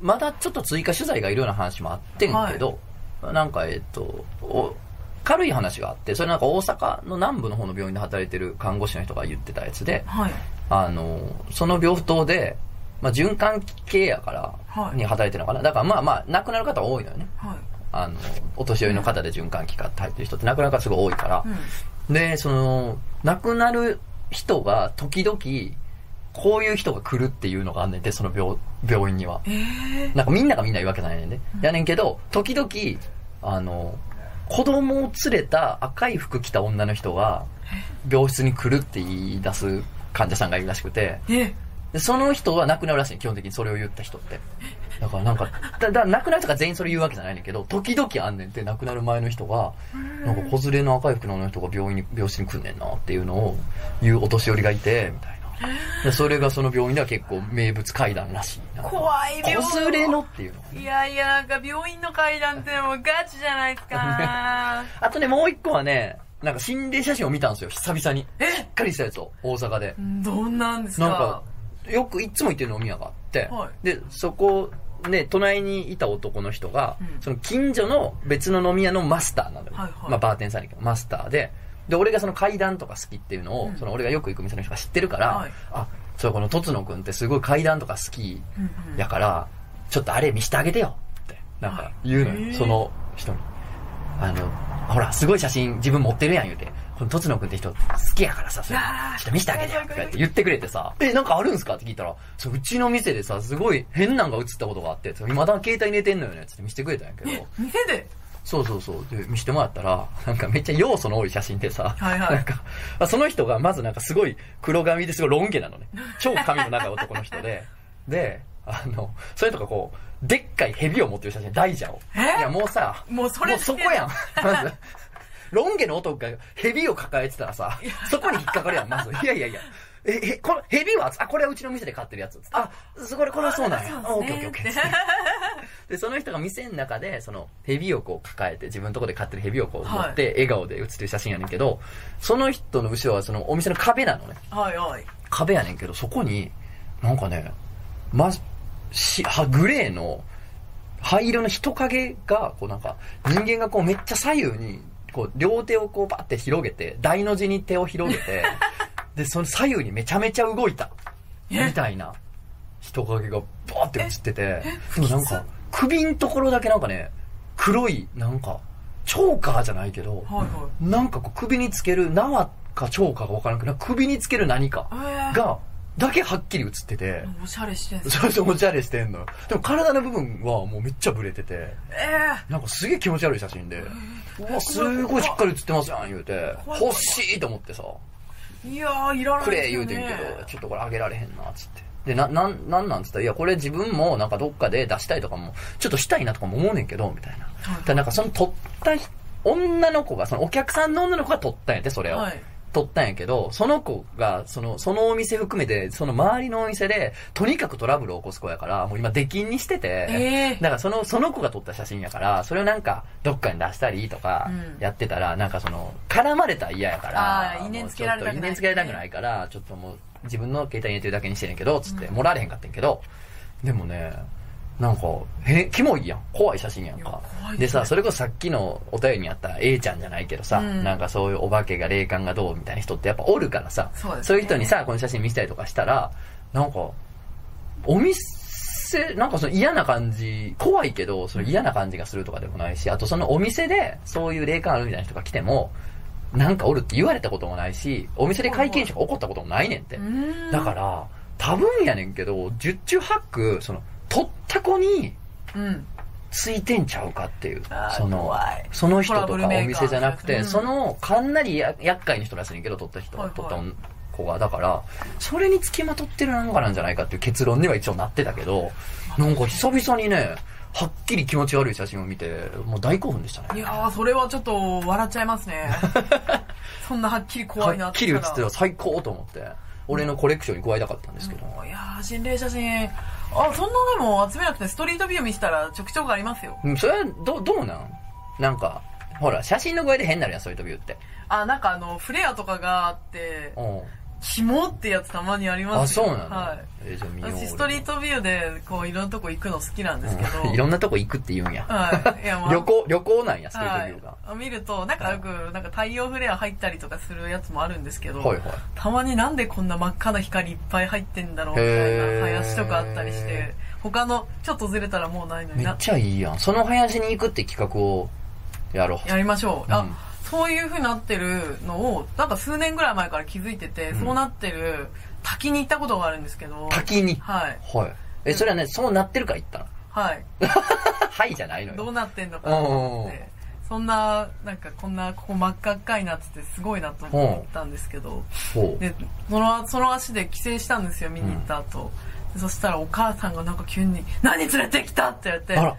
まだちょっと追加取材がいるような話もあってんけど、なんかえっと、お軽い話があって、それなんか大阪の南部の方の病院で働いてる看護師の人が言ってたやつで、はいあの、その病棟で、まあ循環器系やから、はいに働いてるのかな。だからまあまあ、亡くなる方多いのよね。はいあの、お年寄りの方で循環器科って入ってる人って亡くなる方すごい多いから、うん。で、その、亡くなる人が時々、こういう人が来るっていうのがあんねんて、その病、病院には。ええなんかみんながみんな言うわけじゃないねんね。やねんけど、時々、あの、子供を連れた赤い服着た女の人が、病室に来るって言い出す患者さんがいるらしくて、えでその人は亡くなるらしい、基本的にそれを言った人って。だからなんか、だだ亡くなる人が全員それ言うわけじゃないねんけど、時々あんねんって、亡くなる前の人が、なんか子連れの赤い服の人が病院に、病室に来んねんなっていうのを言うお年寄りがいて、みたいな。でそれがその病院では結構名物階段らしい。怖い病子連れのっていうの。いやいやなんか病院の階段ってもうガチじゃないですか [laughs] あとね、もう一個はね、なんか心霊写真を見たんですよ、久々に。え？しっかりしたやつを、大阪で。どんなんですか？なんか、よくいつも行ってる飲み屋があって、はで、そこ、ね、隣にいた男の人が、うん。その近所の別の飲み屋のマスターなのよ。はいはい。まあバーテンさんにマスターで、で、俺がその階段とか好きっていうのを、うん。その俺がよく行く店の人が知ってるから、はい。あ、そう、このとつのくんってすごい階段とか好きやから、ちょっとあれ見してあげてよ。って、なんか言うのよ、へー。その人に。あの、ほら、すごい写真自分持ってるやん言うて。このとつのくんって人好きやからさ、それ。ちょっと見せてあげて。よとか言って言ってくれてさ、え、なんかあるんすか？って聞いたら、そう、うちの店でさ、すごい変なんが映ったことがあって、そう今だ携帯寝てんのよね、つって見せてくれたんやけど、店で？そうそうそう。で、見せてもらったら、なんかめっちゃ要素の多い写真でさ、はいはい。なんか、まあその人がまずなんかすごい黒髪ですごいロン毛なのね。超髪の長い男の人で、[laughs] で、あの、それとかこう、でっかい蛇を持ってる写真、大蛇を。え？いやもうさ、もうそれもうそこやん。[laughs] ロン毛の男がヘビを抱えてたらさ、そこに引っかかるやん、まず。[laughs] いやいやいや。え、え、このヘビは、あ、これはうちの店で飼ってるやつ。あ、そこれ、これはそうなんや。あ、オッケーオッケーオッケー。で、その人が店の中で、その、ヘビをこう抱えて、自分のとこで飼ってるヘビをこう持って、笑顔で写ってる写真やねんけど、その人の後ろはそのお店の壁なのね。はいはい。壁やねんけど、そこに、なんかね、ま、し、は、グレーの、灰色の人影が、こうなんか、人間がこうめっちゃ左右に、こう、両手をこうバッて広げて、大の字に手を広げて、[laughs] で、その左右にめちゃめちゃ動いた。みたいな人影がバーって映ってて、でもなんか、首のところだけなんかね、黒い、なんか、チョーカーじゃないけど、はいはなんかこう首につける縄かチョーカーかわからんけど、首につける何かが、だけはっきり映ってて、おしゃれしてんすそうそうおしゃれしてんの。よ。でも体の部分はもうめっちゃブレてて、えなんかすげえ気持ち悪い写真で、うわ、すごいしっかり写ってますやん、言うて、欲しいと思ってさ、ー、いやー、いらないくれ言うてんけど、ちょっとこれあげられへんな、つって。で、な、なん、なんなんつったら、いや、これ自分もなんかどっかで出したいとかも、ちょっとしたいなとかも思うねんけど、みたいな。はい。だなんかその撮った人女の子が、そのお客さんの女の子が撮ったんやって、それを。はい撮ったんやけど、その子が、その、そのお店含めて、その周りのお店で、とにかくトラブルを起こす子やから、もう今出禁にしてて、えー。だからその、その子が撮った写真やから、それをなんか、どっかに出したりとかうん、やってたら、なんかその、絡まれたら嫌やから、因縁つけられたくないもうちょっと因縁つけられたくないから、ちょっともう、自分の携帯に入れてるだけにしてんけど、つって、もらわれへんかったんやけど、でもね、なんか、へ、キモいやん。怖い写真やんか。でさ、ねそれこそさっきのお便りにあった A ちゃんじゃないけどさ、うん。なんかそういうお化けが霊感がどうみたいな人ってやっぱおるからさ、そうね。いう人にさ、この写真見せたりとかしたら、なんか、お店、なんかその嫌な感じ、怖いけど、その嫌な感じがするとかでもないし、あとそのお店でそういう霊感あるみたいな人が来ても、なんかおるって言われたこともないし、お店で会見者が起こったこともないねんって。だから、多分やねんけど、十中八九、その、取った子にうん。ついてんちゃうかっていうそのその人とかお店じゃなくて、うんその、かなりや厄介な人らしいねんけど、取った人、はいはい取った子が。だから、それにつきまとってるなんかなんじゃないかっていう結論には一応なってたけど、なんか久々にね、はっきり気持ち悪い写真を見て、もう大興奮でしたね。いやー、それはちょっと笑っちゃいますね。[laughs] そんなはっきり怖いなはっきり写ってたら最高と思って、俺のコレクションに加えたかったんですけど。いやー、心霊写真。あ、そんなでも集めなくてストリートビュー見せたらちょくちょくありますよ。うん、それは、ど、どうなん？なんか、ほら、写真の具合で変になるやん、そういう飛びって。あ、なんかあの、フレアとかがあって、うん。キモってやつたまにありまあ、すよ。そうなの？はい。えーじゃあ見よう。私ストリートビューで、こう、いろんなとこ行くの好きなんですけど。う [laughs] んいろんなとこ行くって言うんや。はい。いや、まあ旅行、旅行なんや、ストリートはいビューが。。見ると、なんかよく、なんか太陽フレア入ったりとかするやつもあるんですけど、はいはい。たまになんでこんな真っ赤な光いっぱい入ってんだろうみたいな林とかあったりして、他のちょっとずれたらもうないのにな、めっちゃいいやん。その林に行くって企画をやろう。やりましょう。あうん、そういう風になってるのを、なんか数年ぐらい前から気づいてて、うんそうなってる滝に行ったことがあるんですけど、滝に。はい。はい。え、それはね、そうなってるから行ったの？はい。[laughs] はいじゃないのよ。どうなってんのかなと思って。そんな、なんかこんな、ここ真っ赤っかいなっててすごいなと思ったんですけど、ほう。で、その、その足で帰省したんですよ、見に行った後。でそしたらお母さんがなんか急に、何連れてきたって言われて、あら。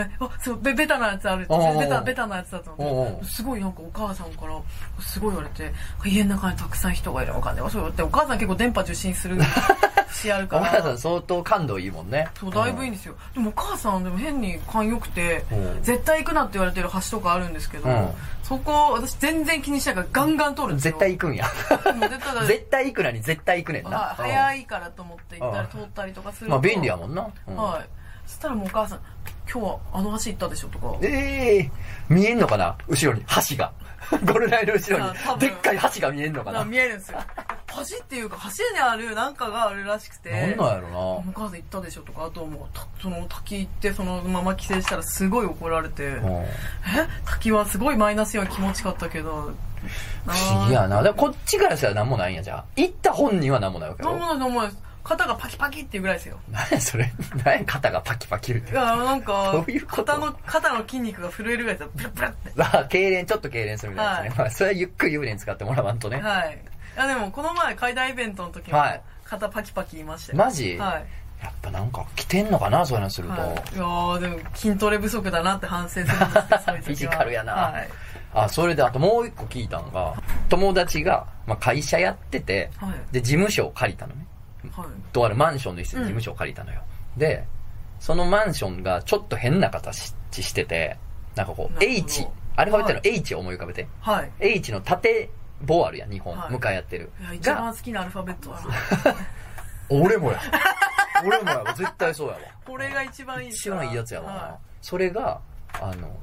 はい、あ、すごい、ベベタなやつある。ベタ、ベタなやつだと思って。すごいなんかお母さんから、すごい言われて、家の中にたくさん人がいるわかんない。そう言って、お母さん結構電波受信する [laughs] 節あるかお母さんら。相当感度いいもんね。そう、だいぶいいんですよ。でもお母さんでも変に勘良くてうん、絶対行くなって言われてる橋とかあるんですけどうん、そこ、私全然気にしないからガンガン通るんですよ。絶対行くんや。[laughs] 絶対行くなに絶対行くねんな。はい早い。いからと思って行ったり通ったりとかすると。まあ便利やもんな。うんはい。そしたらもうお母さん、今日はあの橋行ったでしょとか。ええ見えんのかな？後ろに、橋が。[laughs] ゴルライの後ろに、でっかい橋が見えんのかな？見えるんですよ。橋っていうか、橋にあるなんかがあるらしくて。なんなんやろお母さん行ったでしょとか、あともう、たその滝行ってそのまま帰省したらすごい怒られて、な。うんえ？滝はすごいマイナスイオン気持ちかったけど、不思議やな。だこっちからしたら何もないんや、じゃあ。行った本人は何もないわけよ。なんもないなんもないです。肩がパキパキっていうぐらいですよ。何やそれ？何や肩がパキパキ言うてい。や、なんかどういう、こと？肩の、肩の筋肉が震えるぐらいですよ。プルプルって。まあ、痙攣、ちょっと痙攣するみたいなやつね。まあ、それはゆっくり湯船に使ってもらわんとね。はい。いやでも、この前、階段イベントの時もはい、肩パキパキ言いましたよ。マジ？はい。やっぱなんか来てんのかなそういうのすると。はい、いやーでも筋トレ不足だなって反省するんですけど、[laughs] フィジカルやなはい。あ、それであともう一個聞いたのが、友達が、まあ、会社やってて、はいで、事務所を借りたのね。はいとあるマンションの一室に事務所を借りたのよ。で、そのマンションがちょっと変な形してて、なんかこう、H、アルファベットの H を思い浮かべて。はい H の縦棒あるやん、日本。はい向かい合ってるいや。一番が、好きなアルファベットだな [laughs] 俺もや。俺もやわ。絶対そうやわ。これが一番いい一番いいやつやわな。はそれが、あの、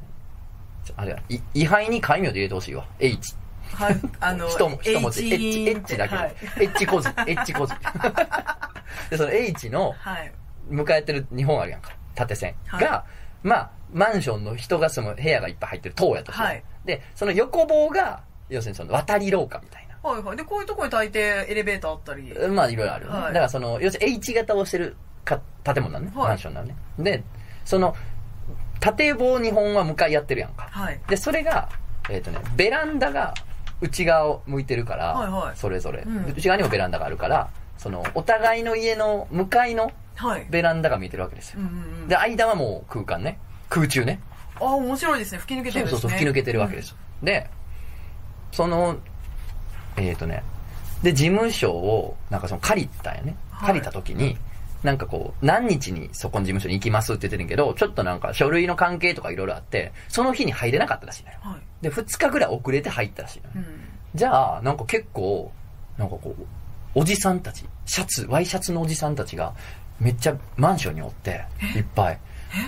あれや、い位牌に戒名で入れてほしいわ。H。い、はい、あの一文一文字。H H、H だけはい、H 個人。H 個人。[laughs] で、その H の、はい迎えてる日本あるやんか。縦線。はいが、まあ、マンションの人が住む部屋がいっぱい入ってる塔やとして、はいで、その横棒が、要するにその渡り廊下みたいな。はいはいでこういうとこに大抵エレベーターあったりまあ、いろいろある。はいだからその、要するに H 型をしてるか建物なのね。はいマンションなのね。で、その、縦棒2本は向かい合ってるやんか。はいで、それが、えっ、とね、ベランダが内側を向いてるから、はいはいそれぞれ、うん内側にもベランダがあるから、その、お互いの家の向かいのはいベランダが見えてるわけですよ。うんうんうんで、間はもう空間ね。空中ね。あ面白いですね吹き抜けてるんですねそうそうそう、吹き抜けてるわけですよ。で、その、えっ、とね、で、事務所を、なんかその借りたんやね。はい借りた時に、なんかこう、何日にそこの事務所に行きますって言ってるんやけど、ちょっとなんか書類の関係とかいろいろあって、その日に入れなかったらしいのよ。はいで、2日ぐらい遅れて入ったらしい。うんじゃあ、なんか結構、なんかこう、おじさんたち、シャツ、ワイシャツのおじさんたちが、めっちゃマンションにおって、いっぱい。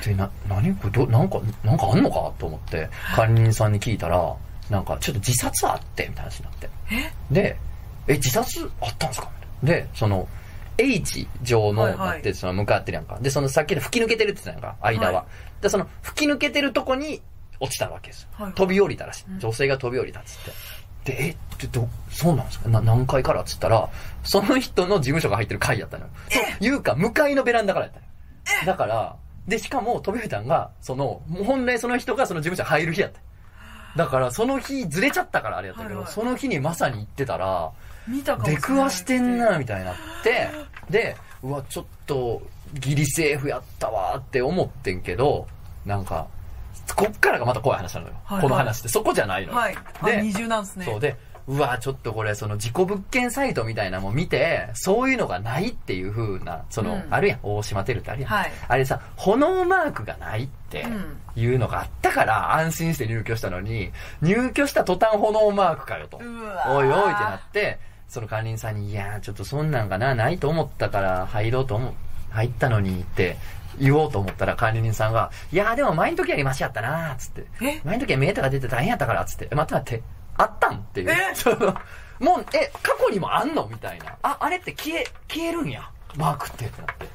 で、な、何これど、なんか、なんかあんのかと思って、管理人さんに聞いたら、なんかちょっと自殺あって、みたいな話になって。で、え、自殺あったんですか？みたいなで、その、H 上の、はいはいなって、その向かってるやんか。で、そのさっきの吹き抜けてるって言ってたやんか、間は。はで、その吹き抜けてるとこに落ちたわけですよ。はいはい飛び降りたらしい。女性が飛び降りたっつって。で、えってど、そうなんですか？な何階からっつったら、その人の事務所が入ってる階やったのよ。というか、向かいのベランダからやったのよ。だから、で、しかも飛び降りたんが、その、本来その人がその事務所入る日やった。だから、その日ずれちゃったからあれやったけど、はいはいその日にまさに行ってたら、見たかもしれない出くわしてんな、みたいになって、で、うわ、ちょっと、ギリセーフやったわって思ってんけど、なんか、こっからがまた怖い話なのよ。はいはいこの話って。そこじゃないのよ。はいあで二重なんですねそうで、うわ、ちょっとこれ、その自己物件サイトみたいなのも見て、そういうのがないっていう風な、その、うんあるやん、大島テルってあるやん。はいあれさ、炎マークがないってうんいうのがあったから安心して入居したのに、入居した途端炎マークかよと。おいおいってなって、その管理人さんに、いやー、ちょっとそんなんかな、ないと思ったから入ろうと思う、入ったのにって言おうと思ったら管理人さんが、いやーでも前の時よりマシやったなー、つって。え？前の時はメーターが出て大変やったから、つって。え、待って待って、あったんっていう。え？[laughs] そのもう、え、過去にもあんのみたいな。あ、あれって消え、消えるんや。マークってってなって。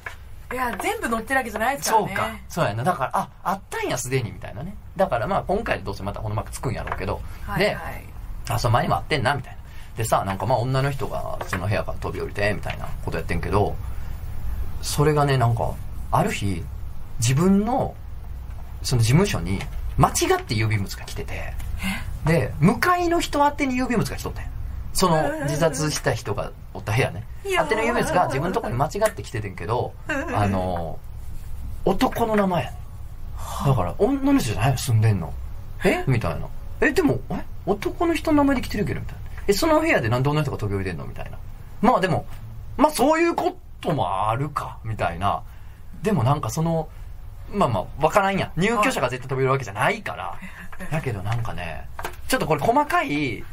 いや全部載ってるわけじゃないですからねそうか。そうやな。だから、あ、あったんや、すでに、みたいなね。だからまあ、今回でどうせまたこのマークつくんやろうけど。で、はいはいあ、その前にもあってんな、みたいな。でさ、なんかまあ女の人がその部屋から飛び降りて、みたいなことやってんけど、それがね、なんか、ある日、自分の、その事務所に、間違って郵便物が来てて、で、向かいの人宛てに郵便物が来とったんやその、自殺した人がおった部屋ね。宛ての郵便物が自分のとこに間違って来ててんけど、あの、男の名前やねだから、女の人じゃないの住んでんの。え？みたいな。え、でも、え？男の人の名前で来てるけどみたいな。え、その部屋でなんで女の人が飛び降りてんの？みたいな。まあでも、まあそういうこともあるか、みたいな。でもなんかその、まあまあ、わからんやん。入居者が絶対飛び降りるわけじゃないから。だけどなんかね、ちょっとこれ細かい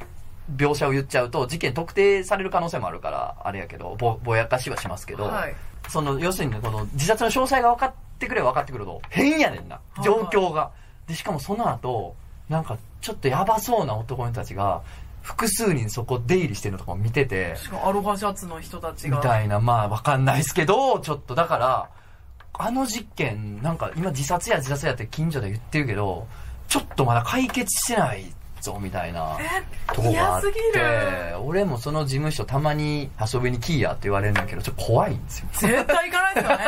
描写を言っちゃうと、事件特定される可能性もあるから、あれやけど、ぼ、ぼやかしはしますけど、はいその、要するにね、この自殺の詳細が分かってくれば分かってくると、変やねんな。状況が。で、しかもその後、なんか、ちょっとやばそうな男の人たちが、複数人そこ出入りしてるのとかも見てて、しかもアロハシャツの人たちがみたいな、まあ分かんないですけど、ちょっとだから、あの実験、なんか今自殺や自殺やって近所で言ってるけど、ちょっとまだ解決してないぞ、みたいなとこがあっ嫌すぎてる、俺もその事務所たまに遊びに来いやって言われるんだけど、ちょっと怖いんですよ。絶対行かないですよね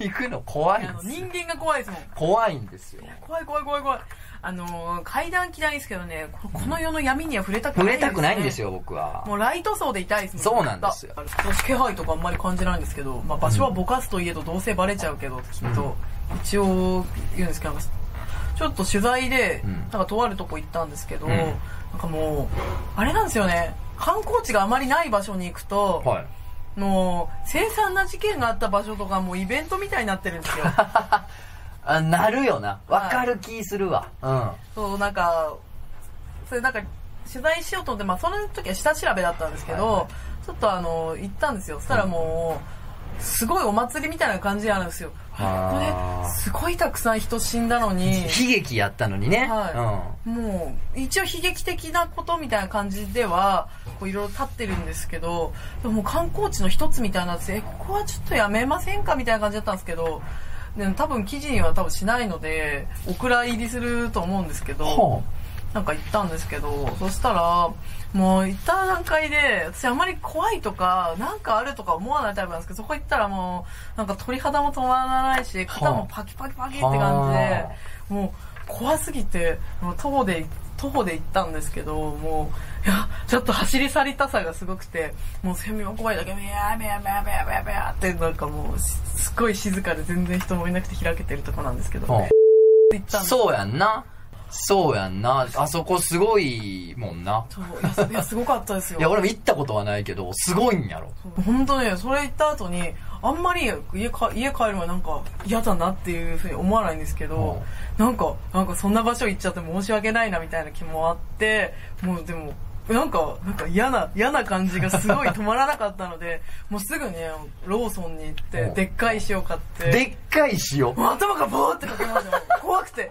[laughs] 行くの怖いんですよ。人間が怖いですもん怖いんですよ。怖い怖い怖い怖いあのー階段嫌いですけどねここの世の闇には触れたくない触れたくないんですよよ、僕は。もうライト層でいたいですもん。そうなんですよ。私気配とかあんまり感じないんですけど、まあ、場所はぼかすといえどどうせバレちゃうけど、きっと、一応言うんですけどちょっと取材で、うん。なんかとあるとこ行ったんですけど、うん。なんかもう、あれなんですよね、観光地があまりない場所に行くと、はい。もう、凄惨な事件があった場所とかもうイベントみたいになってるんですよ。[laughs] あ、なるよな。わかる気するわ。うん。そう、なんか、それなんか、取材しようと思って、まあその時は下調べだったんですけど、はいはちょっとあの、行ったんですよ。そしたらもう、すごいお祭りみたいな感じなんですよ。あこあーこですごいたくさん人死んだのに、悲劇やったのにね。はもう、一応悲劇的なことみたいな感じでは、こういろいろ立ってるんですけど、でも観光地の一つみたいになってここはちょっとやめませんか？みたいな感じだったんですけど、でも多分記事には多分しないので、お蔵入りすると思うんですけうん。ど、ほなんか行ったんですけど、そしたら、もう行った段階で、私あんまり怖いとか、なんかあるとか思わないタイプなんですけど、そこ行ったらもう、なんか鳥肌も止まらないし、肩もパキパキパキって感じでは、もう怖すぎて、もう徒歩で、徒歩で行ったんですけど、もう、いや、ちょっと走り去りたさがすごくて、もうセミも怖いだけ、ビヤービヤービヤービヤービヤービヤーってなんかもう、すすっごい静かで全然人もいなくて開けてるとこなんですけど、そうやんな。そうやんな。あそこすごいもんな。いや、すごかったですよ。いや、俺も行ったことはないけど、すごいんやろ。本当ね、それ行った後に、あんまり家か家帰るのはなんか嫌だなっていうふうに思わないんですけど、なんか、なんかそんな場所行っちゃって申し訳ないなみたいな気もあって、もうでも、なんか、なんか嫌な、嫌な感じがすごい止まらなかったので、[laughs] もうすぐね、ローソンに行ってう、んでっかい塩買って、でっかい塩。頭がボーってかけましたよ。怖くて。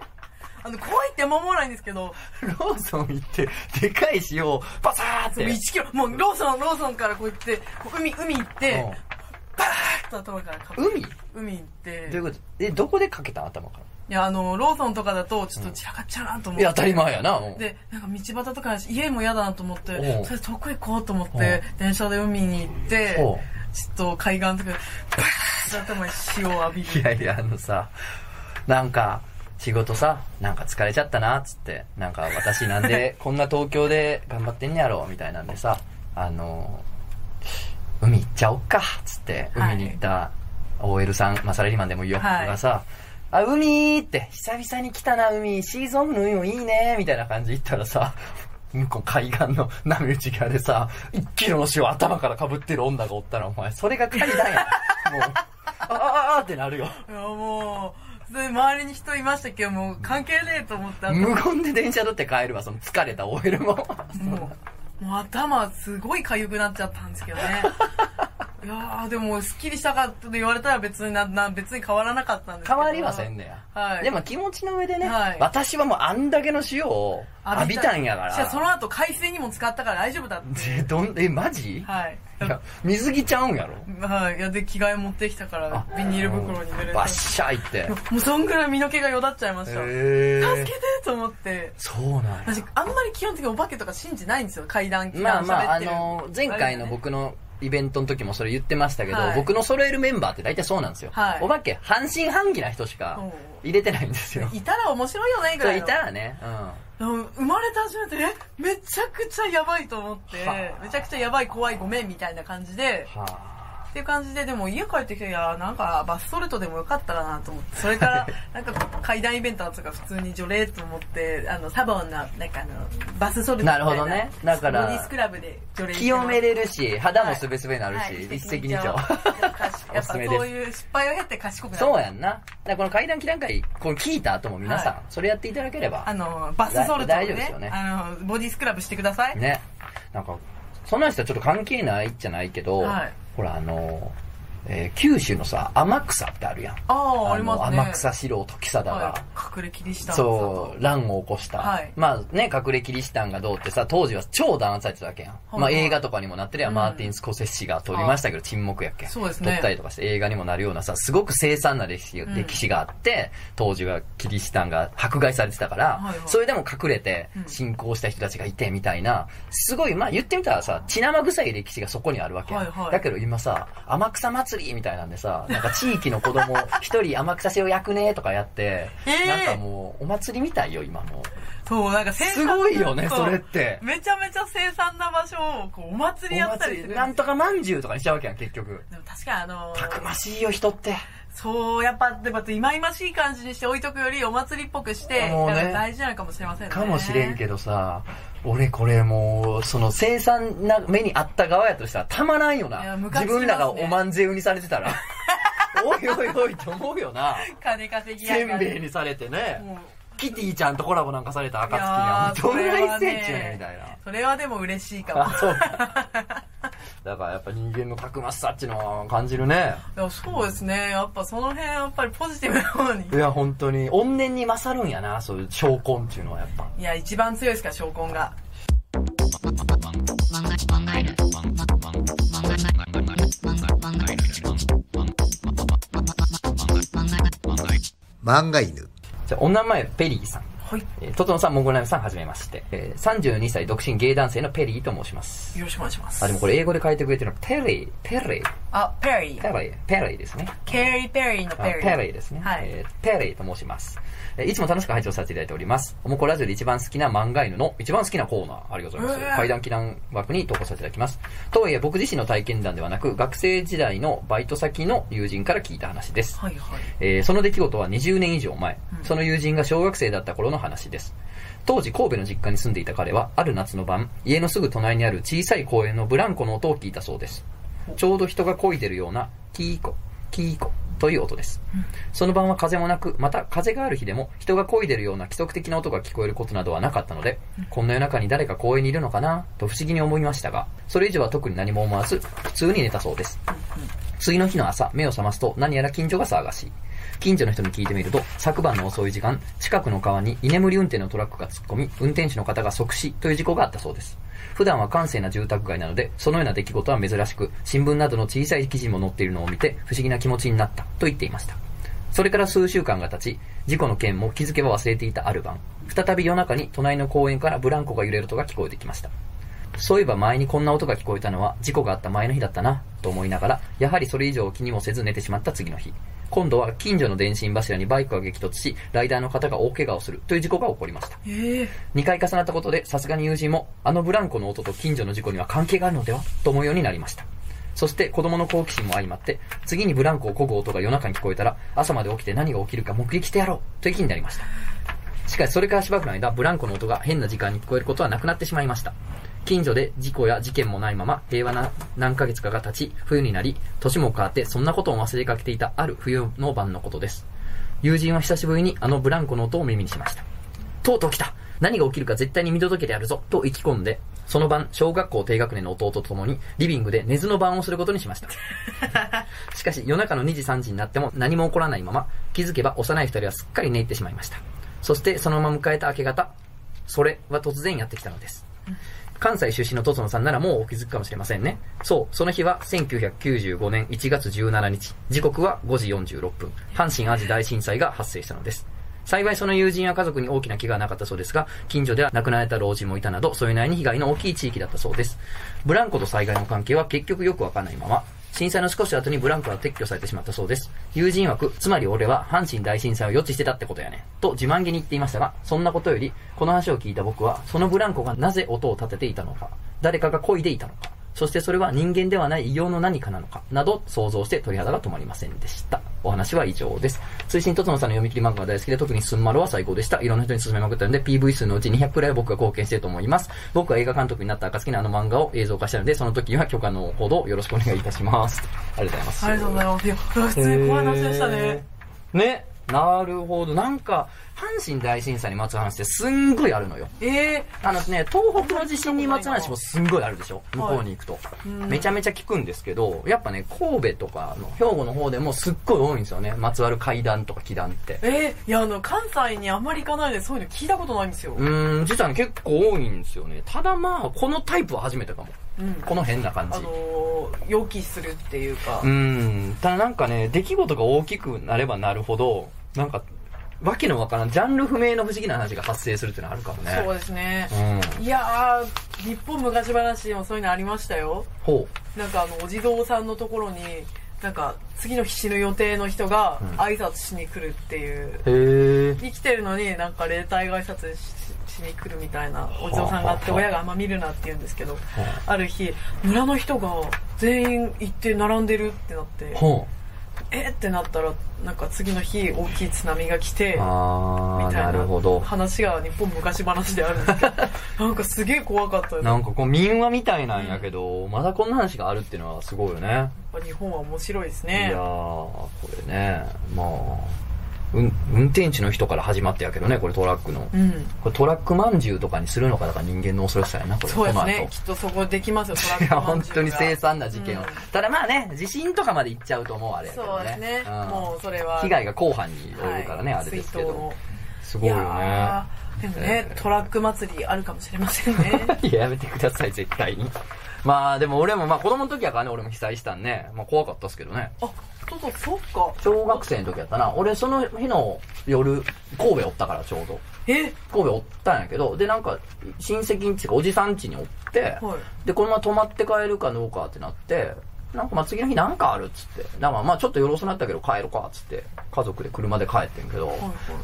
あの、怖いって守らないんですけど、[laughs] ーソン行って、でかい塩をパサーって。1キロ、もうローソン、ローソンからこう行って、海、海行って、うんバーッと頭からかけ海？ど海行って、ういうこと？え、どこでかけた？ん頭かいや、あの、ローソンとかだと、ちょっと散らかっちゃうなと思っ。いや、当たり前やな。う。んで、なんか道端とか家も嫌だなと思っておう、それ遠く行こうと思って、電車で海に行って、おう。ちょっと海岸とかで、バーッと頭に塩を浴びる。いやいや、あのさ、なんか、仕事さ、なんか疲れちゃったな、つって、なんか私なんで、こんな東京で頑張ってんねやろ、みたいなんでさ、あの、海行っちゃおっか、つって、はい海に行った OL さん、まあ、サラリーマンでもいいよ、はいがさ、あ、海って、久々に来たな、海、シーズンの海もいいね、みたいな感じで言ったらさ、向こう海岸の波打ち際でさ、一キロの塩頭から被ってる女がおったら、お前、それが階段や。[laughs] もう、ああああってなるよ。いや、もう、で、周りに人いましたけ？ど、もう関係ねえと思って、あと無言で電車乗って帰るわ、その疲れた OL も。もう、もう頭すごい痒くなっちゃったんですけどね。いやー、でも、スッキリしたかって言われたら別にな、な、別に変わらなかったんですけど。変わりはせんねや。はい。でも気持ちの上でね、はい私はもうあんだけの塩を浴びたんやから。じゃその後海水にも使ったから大丈夫だって。え、どん、え、マジ？はい。いや、水着ちゃうんやろ？はい。いや、で、着替え持ってきたから、ビニール袋に入れて。バッシャーいって。もうそんぐらい身の毛がよだっちゃいました。へ助けてと思って。そうなんや。私、あんまり基本的にお化けとか信じないんですよ。階段、まあまあ、あの、前回の僕のイベントの時もそれ言ってましたけど、はい僕の揃えるメンバーって大体そうなんですよ。はいお化け、半信半疑な人しかうん入れてないんですよ。[laughs] いたら面白いよね、ぐそうらいの。いたらね、うん。うん生まれて初めて、え、めちゃくちゃやばいと思っては、めちゃくちゃやばい、怖い、ごめん、みたいな感じで、はあ。っていう感じで、でも家帰ってきて、いや、なんかバスソルトでもよかったらなと思って、それから、なんか階段イベントとか普通に除霊と思って、あの、サボンの、なんかあの、バスソルトみたいなるほどねだからボディスクラブで除霊清めれるし、肌もはいすべすべになるし、はい一石二鳥。やっぱそういう失敗を経て賢くなる。そうやんな。だからこの階段祈願会、これ聞いた後も皆さん、はいそれやっていただければあ。の、バスソルトね丈夫ですよねあの、ボディスクラブしてください。ね。なんか、そんな人はちょっと関係ないじゃないけど、はいほらあの、えー九州のさ、天草ってあるやん。ああ、ありのますね。天草四郎時貞が、はい、隠れキリシタンそう、乱を起こした。はい。まあね、隠れキリシタンがどうってさ、当時は超弾圧されてたわけやん。はい。まあ映画とかにもなってるやん、うん。マーティン・スコセッシが撮りましたけど、沈黙やっけ。そうですね。撮ったりとかして映画にもなるようなさ、すごく凄惨な歴史,、ん。歴史があって、当時はキリシタンが迫害されてたから、はいはい。それでも隠れてうん。信仰した人たちがいてみたいな、すごい、まあ言ってみたらさ、血生臭い歴史がそこにあるわけやん。はいはい。だけど今さ、天草祭りみたいなんでさ、なんか地域の子供 [laughs] 一人天草塩焼くねとかやって、えーなんかもうお祭りみたいよ、今もう。そう、なんかすごいよね、それって。めちゃめちゃ生産な場所を、こう、お祭りやおったりする。なんとかまんじゅうとかにしちゃうわけやん、結局。でも確かにあのーたくましいよ、人って。そう、やっぱ、でも、いまいましい感じにして置いとくより、お祭りっぽくして、もうね大事なのかもしれませんね。かもしれんけどさ、俺これもう、その凄惨な目にあった側やとしたらたまらんよいな。ね自分らがおまんぜうにされてたら。[laughs] おいおいおいって思うよな。金稼ぎやせがんべいにされてね。キティちゃんとコラボなんかされた暁にいやは、どれはねセンチねみたいな。それはでも嬉しいかも。[laughs] だからやっぱ人間のたくましさっていうのは感じるね。いやそうですね。やっぱその辺、やっぱりポジティブな方に。いや、本当に。怨念に勝るんやな、そういう証拠っていうのはやっぱ。いや、一番強いですから、証拠が。漫画犬。じゃあお名前、ペリーさん。はい。えー、トトノさん、モンゴルナイムさん、はじめまして。えー、32歳独身ゲイ男性のペリーと申します。よろしくお願いします。あ、でもこれ英語で書いてくれてるのは、ペリー、ペリー、あ、ペリー。ペリー、ペリーですね。ケリー・ペリーのあペリー。ペリーですね。はい。えーペリーと申します。えーいつも楽しく拝聴させていただいております。おもこラジオで一番好きな漫画犬の一番好きなコーナー、ありがとうございます。怪談奇談枠に投稿させていただきます。とはいえ僕自身の体験談ではなく、学生時代のバイト先の友人から聞いた話です。はいはい。えーその出来事は20年以上前、その友人が小学生だった頃の話です。当時神戸の実家に住んでいた彼は、ある夏の晩、家のすぐ隣にある小さい公園のブランコの音を聞いたそうです。ちょうど人が漕いでるような、キーコ、キーコという音です。その晩は風もなく、また風がある日でも人が漕いでるような規則的な音が聞こえることなどはなかったので、こんな夜中に誰か公園にいるのかなと不思議に思いましたが、それ以上は特に何も思わず、普通に寝たそうです。次の日の朝、目を覚ますと何やら近所が騒がしい。近所の人に聞いてみると、昨晩の遅い時間、近くの川に居眠り運転のトラックが突っ込み、運転手の方が即死という事故があったそうです。普段は閑静な住宅街なので、そのような出来事は珍しく、新聞などの小さい記事も載っているのを見て、不思議な気持ちになったと言っていました。それから数週間が経ち、事故の件も気づけば忘れていたある晩、再び夜中に隣の公園からブランコが揺れる音が聞こえてきました。そういえば前にこんな音が聞こえたのは事故があった前の日だったな、と思いながら、やはりそれ以上気にもせず寝てしまった次の日。今度は近所の電信柱にバイクが激突し、ライダーの方が大怪我をするという事故が起こりました。ええ2回重なったことで、さすがに友人も、あのブランコの音と近所の事故には関係があるのではと思うようになりました。そして子供の好奇心も相まって、次にブランコを漕ぐ音が夜中に聞こえたら、朝まで起きて何が起きるか目撃してやろうという気になりました。しかしそれからしばらくの間、ブランコの音が変な時間に聞こえることはなくなってしまいました。近所で事故や事件もないまま平和な何ヶ月かが経ち、冬になり、年も変わってそんなことを忘れかけていたある冬の晩のことです。友人は久しぶりにあのブランコの音を耳にしました。とうとう来た何が起きるか絶対に見届けてやるぞと意気込んで、その晩、小学校低学年の弟と共に、リビングで寝ずの番をすることにしました。[laughs] しかし、夜中の2時3時になっても何も起こらないまま、気づけば幼い二人はすっかり寝入ってしまいました。そして、そのまま迎えた明け方、それは突然やってきたのです。関西出身のとつのさんならもうお気づくかもしれませんね。そう、その日は1995年1月17日、時刻は5時46分、阪神淡路大震災が発生したのです。幸いその友人や家族に大きな怪我はなかったそうですが、近所では亡くなられた老人もいたなど、それなりに被害の大きい地域だったそうです。ブランコと災害の関係は結局よくわからないまま、震災の少し後にブランコは撤去されてしまったそうです。友人枠、つまり俺は阪神大震災を予知してたってことやね。と自慢げに言っていましたが、そんなことより、この話を聞いた僕は、そのブランコがなぜ音を立てていたのか、誰かが漕いでいたのか、そしてそれは人間ではない異様の何かなのか、など想像して鳥肌が止まりませんでした。お話は以上です。追伸とつのさんの読み切り漫画が大好きで、特にスンマロは最高でした。いろんな人に勧めまくったので、PV 数のうち200くらいは僕が貢献していると思います。僕は映画監督になった暁にあの漫画を映像化したので、その時は許可のほどよろしくお願いいたします。ありがとうございます。ありがとうございます。いや、普通に怖い話でしたね。ね。なるほど。なんか、阪神大震災にまつわる話ってすんごいあるのよ。ええあのね、東北の地震にまつわる話もすんごいあるでしょ？向こうに行くと。うんめちゃめちゃ聞くんですけど、やっぱね、神戸とかの兵庫の方でもすっごい多いんですよね。まつわる階段とか祈談って。えー、いや、あの、関西にあんまり行かないでそういうの聞いたことないんですよ。うーん、実はね、結構多いんですよね。ただまあ、このタイプは初めてかも。うん。この変な感じ。あのー、予期するっていうか。うーん。ただなんかね、出来事が大きくなればなるほど、なんか、わけのわからん、ジャンル不明の不思議な話が発生するっていうのはあるかもね。そうですね。うん。いやー、日本昔話でもそういうのありましたよ。ほなんかあの、お地蔵さんのところに、なんか、次の日死ぬ予定の人がうん挨拶しに来るっていう。う。へー。生きてるのになんか霊体が挨拶ししに来るみたいなお地蔵さんがあってはあはあ親があんま見るなって言うんですけどはある日村の人が全員行って並んでるってなってほえってなったらなんか次の日大きい津波が来てみたいな。話が日本昔話であるんですけど [laughs] なんかすげえ怖かったなんかこう民話みたいなんやけど、まだこんな話があるっていうのはすごいよね。やっぱ日本は面白いですいねやー、これね、まあ、うん、運転手の人から始まってやけどね、これトラックの。うんこれトラックまんじゅうとかにするのか、だから人間の恐ろしさやな、これ。そうですねきっとそこできますよ [laughs] トラックまん本当にじゅうが凄惨な事件を。うんただまあね、地震とかまで行っちゃうともうあれね。そうですね、んもうそれは被害が後半に及ぶからね、はいあれですけど。すごいよね。でもね、えートラック祭りあるかもしれませんね [laughs] いや、やめてください、絶対に。まあ、でも俺も、まあ子供の時やからね、俺も被災したんね。まあ怖かったっすけどね。あそうそうそっか。小学生の時やったな。俺その日の夜、神戸おったからちょうど。え？神戸おったんやけど、でなんか、親戚んちかおじさんちにおって、はい。で、このまま泊まって帰るかどうかってなって、なんかまあ次の日なんかあるっつって、なんかまあちょっと夜遅なったけど帰ろうかっつって、家族で車で帰ってんけど、はい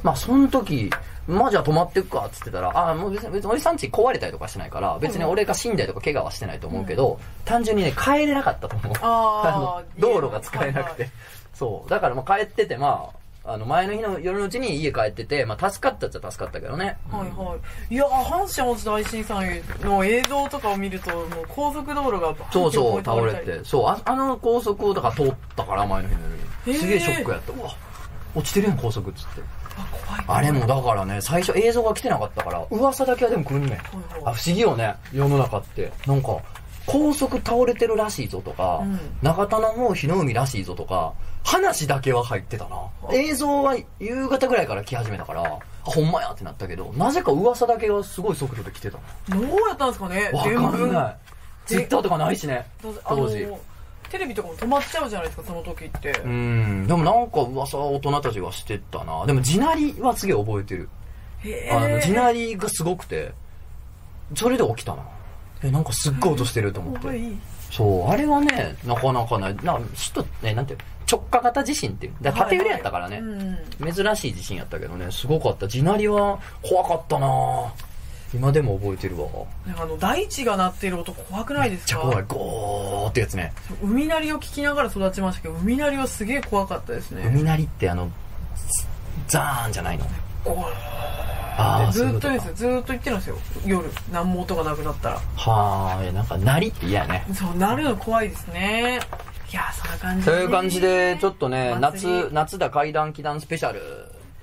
まあその時、まあじゃあ泊まってくかっつってたら、ああ、もう別に、別におじさんち壊れたりとかしてないから、別に俺が死んだりとか怪我はしてないと思うけど、単純にね、帰れなかったと思う。あー [laughs] の道路が使えなくて。はいそう。だからまあ帰ってて、まあ、あの前の日の夜のうちに家帰ってて、まあ助かったっちゃ助かったけどね。はいはい。いや、阪神・淡路大震災の映像とかを見ると、もう高速道路がそうそう、横倒れて。そう、ああの高速をだから通ったから、前の日の夜に。すげえショックやった。うわ、落ちてるやん、高速っつって。あ、れもだからね、最初映像が来てなかったから、噂だけはでも来るねん。はいあ、不思議よね、世の中って。なんか、高速倒れてるらしいぞとか、うん長田の方日の海らしいぞとか、話だけは入ってたな。映像は夕方ぐらいから来始めたから、あ、ほんまやってなったけど、なぜか噂だけはすごい速度で来てたどうやったんですかねな。わかんない。ツイッターとかないしね、当時。テレビとかも止まっちゃうじゃないですか、その時って。うん、でもなんか噂は大人たちがしてたな。でも地鳴りはすげえ覚えてる。地鳴りがすごくて、それで起きたな。え、なんかすっごい音してると思って。そう、あれはね、なかなかない。な、人、ね、なんていうの？直下型地震っていう。縦揺れやったからね。うん。珍しい地震やったけどね、すごかった。地鳴りは怖かったな今でも覚えてるわ。あの、大地が鳴ってる音怖くないでめっすかちゃ怖い。ゴーってやつね。海鳴りを聞きながら育ちましたけど、海鳴りはすげえ怖かったですね。海鳴りってあの、ザーンじゃないの。ゴー。ああ、ずーっとですずーっと言ってるんですよ。夜何も音がなくなったら。はあ、なんか鳴りって嫌やね。そうなるの怖いですね。いやそんな感じ。という感じで、ちょっとね、夏、夏だ怪談祈談スペシャル、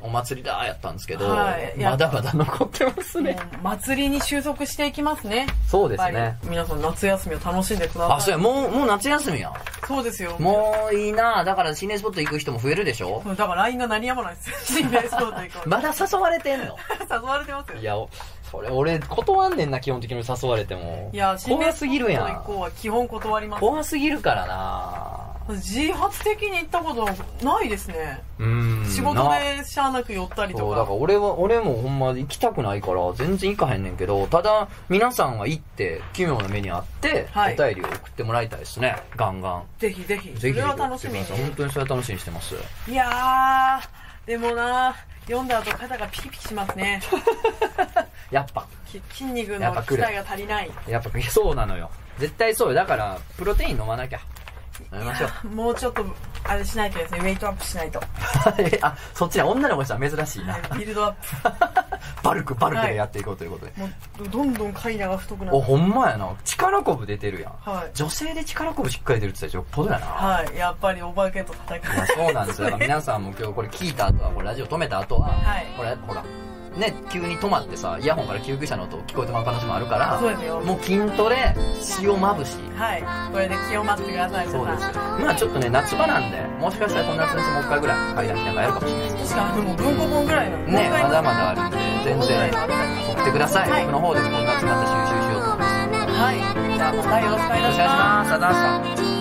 お祭りだやったんですけど、はい。まだまだ残ってますね。祭りに収束していきますね。そうですね。皆さん夏休みを楽しんでください。あ、そうや、もう、もう夏休みや。そうですよ。もういいな。だから心霊スポット行く人も増えるでしょ？だから LINE が鳴りやまないです。よ心霊スポット行こうまだ誘われてんの？誘われてますよ。いや、おそれ俺断んねんな、基本的に誘われても。いや心霊怖スポットすぎるやん。行こうは基本断ります。怖すぎるからな自発的に行ったことないですねうん。仕事なでしゃあなく寄ったりとそう、かだから俺は、俺もほんま行きたくないから全然行かへんねんけど、ただ皆さんが行って奇妙な目にあって、はいお便りを送ってもらいたいですね。ガンガン。ぜひぜひぜひそれは楽しみに本当にそれは楽しみにしてます。いやー、でもな、読んだ後肩がピキピキしますね。[laughs] やっぱ、き筋肉の期待が足りない。やっぱそうなのよ。絶対そうよ。だから、プロテイン飲まなきゃ。飲みましょう。もうちょっと、あれしないとですね、ウェイトアップしないと。[laughs] あ、そっちね、女の子したら珍しいな。ビルドアップ。[laughs] バルク、バルクでやっていこうということで。もう、どんどん階段が太くなっお、て。ほんまやな。力こぶ出てるやん。はい女性で力こぶしっかり出るって言ったらよっぽどやな。はい、やっぱりお化けと戦いやそうなんですよ。皆さんも今日これ聞いた後は、これラジオ止めた後は、はいこれ、ほら、ね、急に止まってさ、イヤホンから救急車の音聞こえてもらう可能性もあるから、そうですよもう筋トレ、塩まぶし。はい、これで気を待ってください、そうです。まあちょっとね、夏場なんで、もしかしたらこの夏にもう一回ぐらい階段なんかやるかもしれないです確かに、でも文庫本ぐらいの。ね、まだまだあるんで、全然はい送ってください。はい僕の方でもこの夏また収集しようと思います。よはい。じゃあまたよろしくお願いしろしくお願いします。ます。あり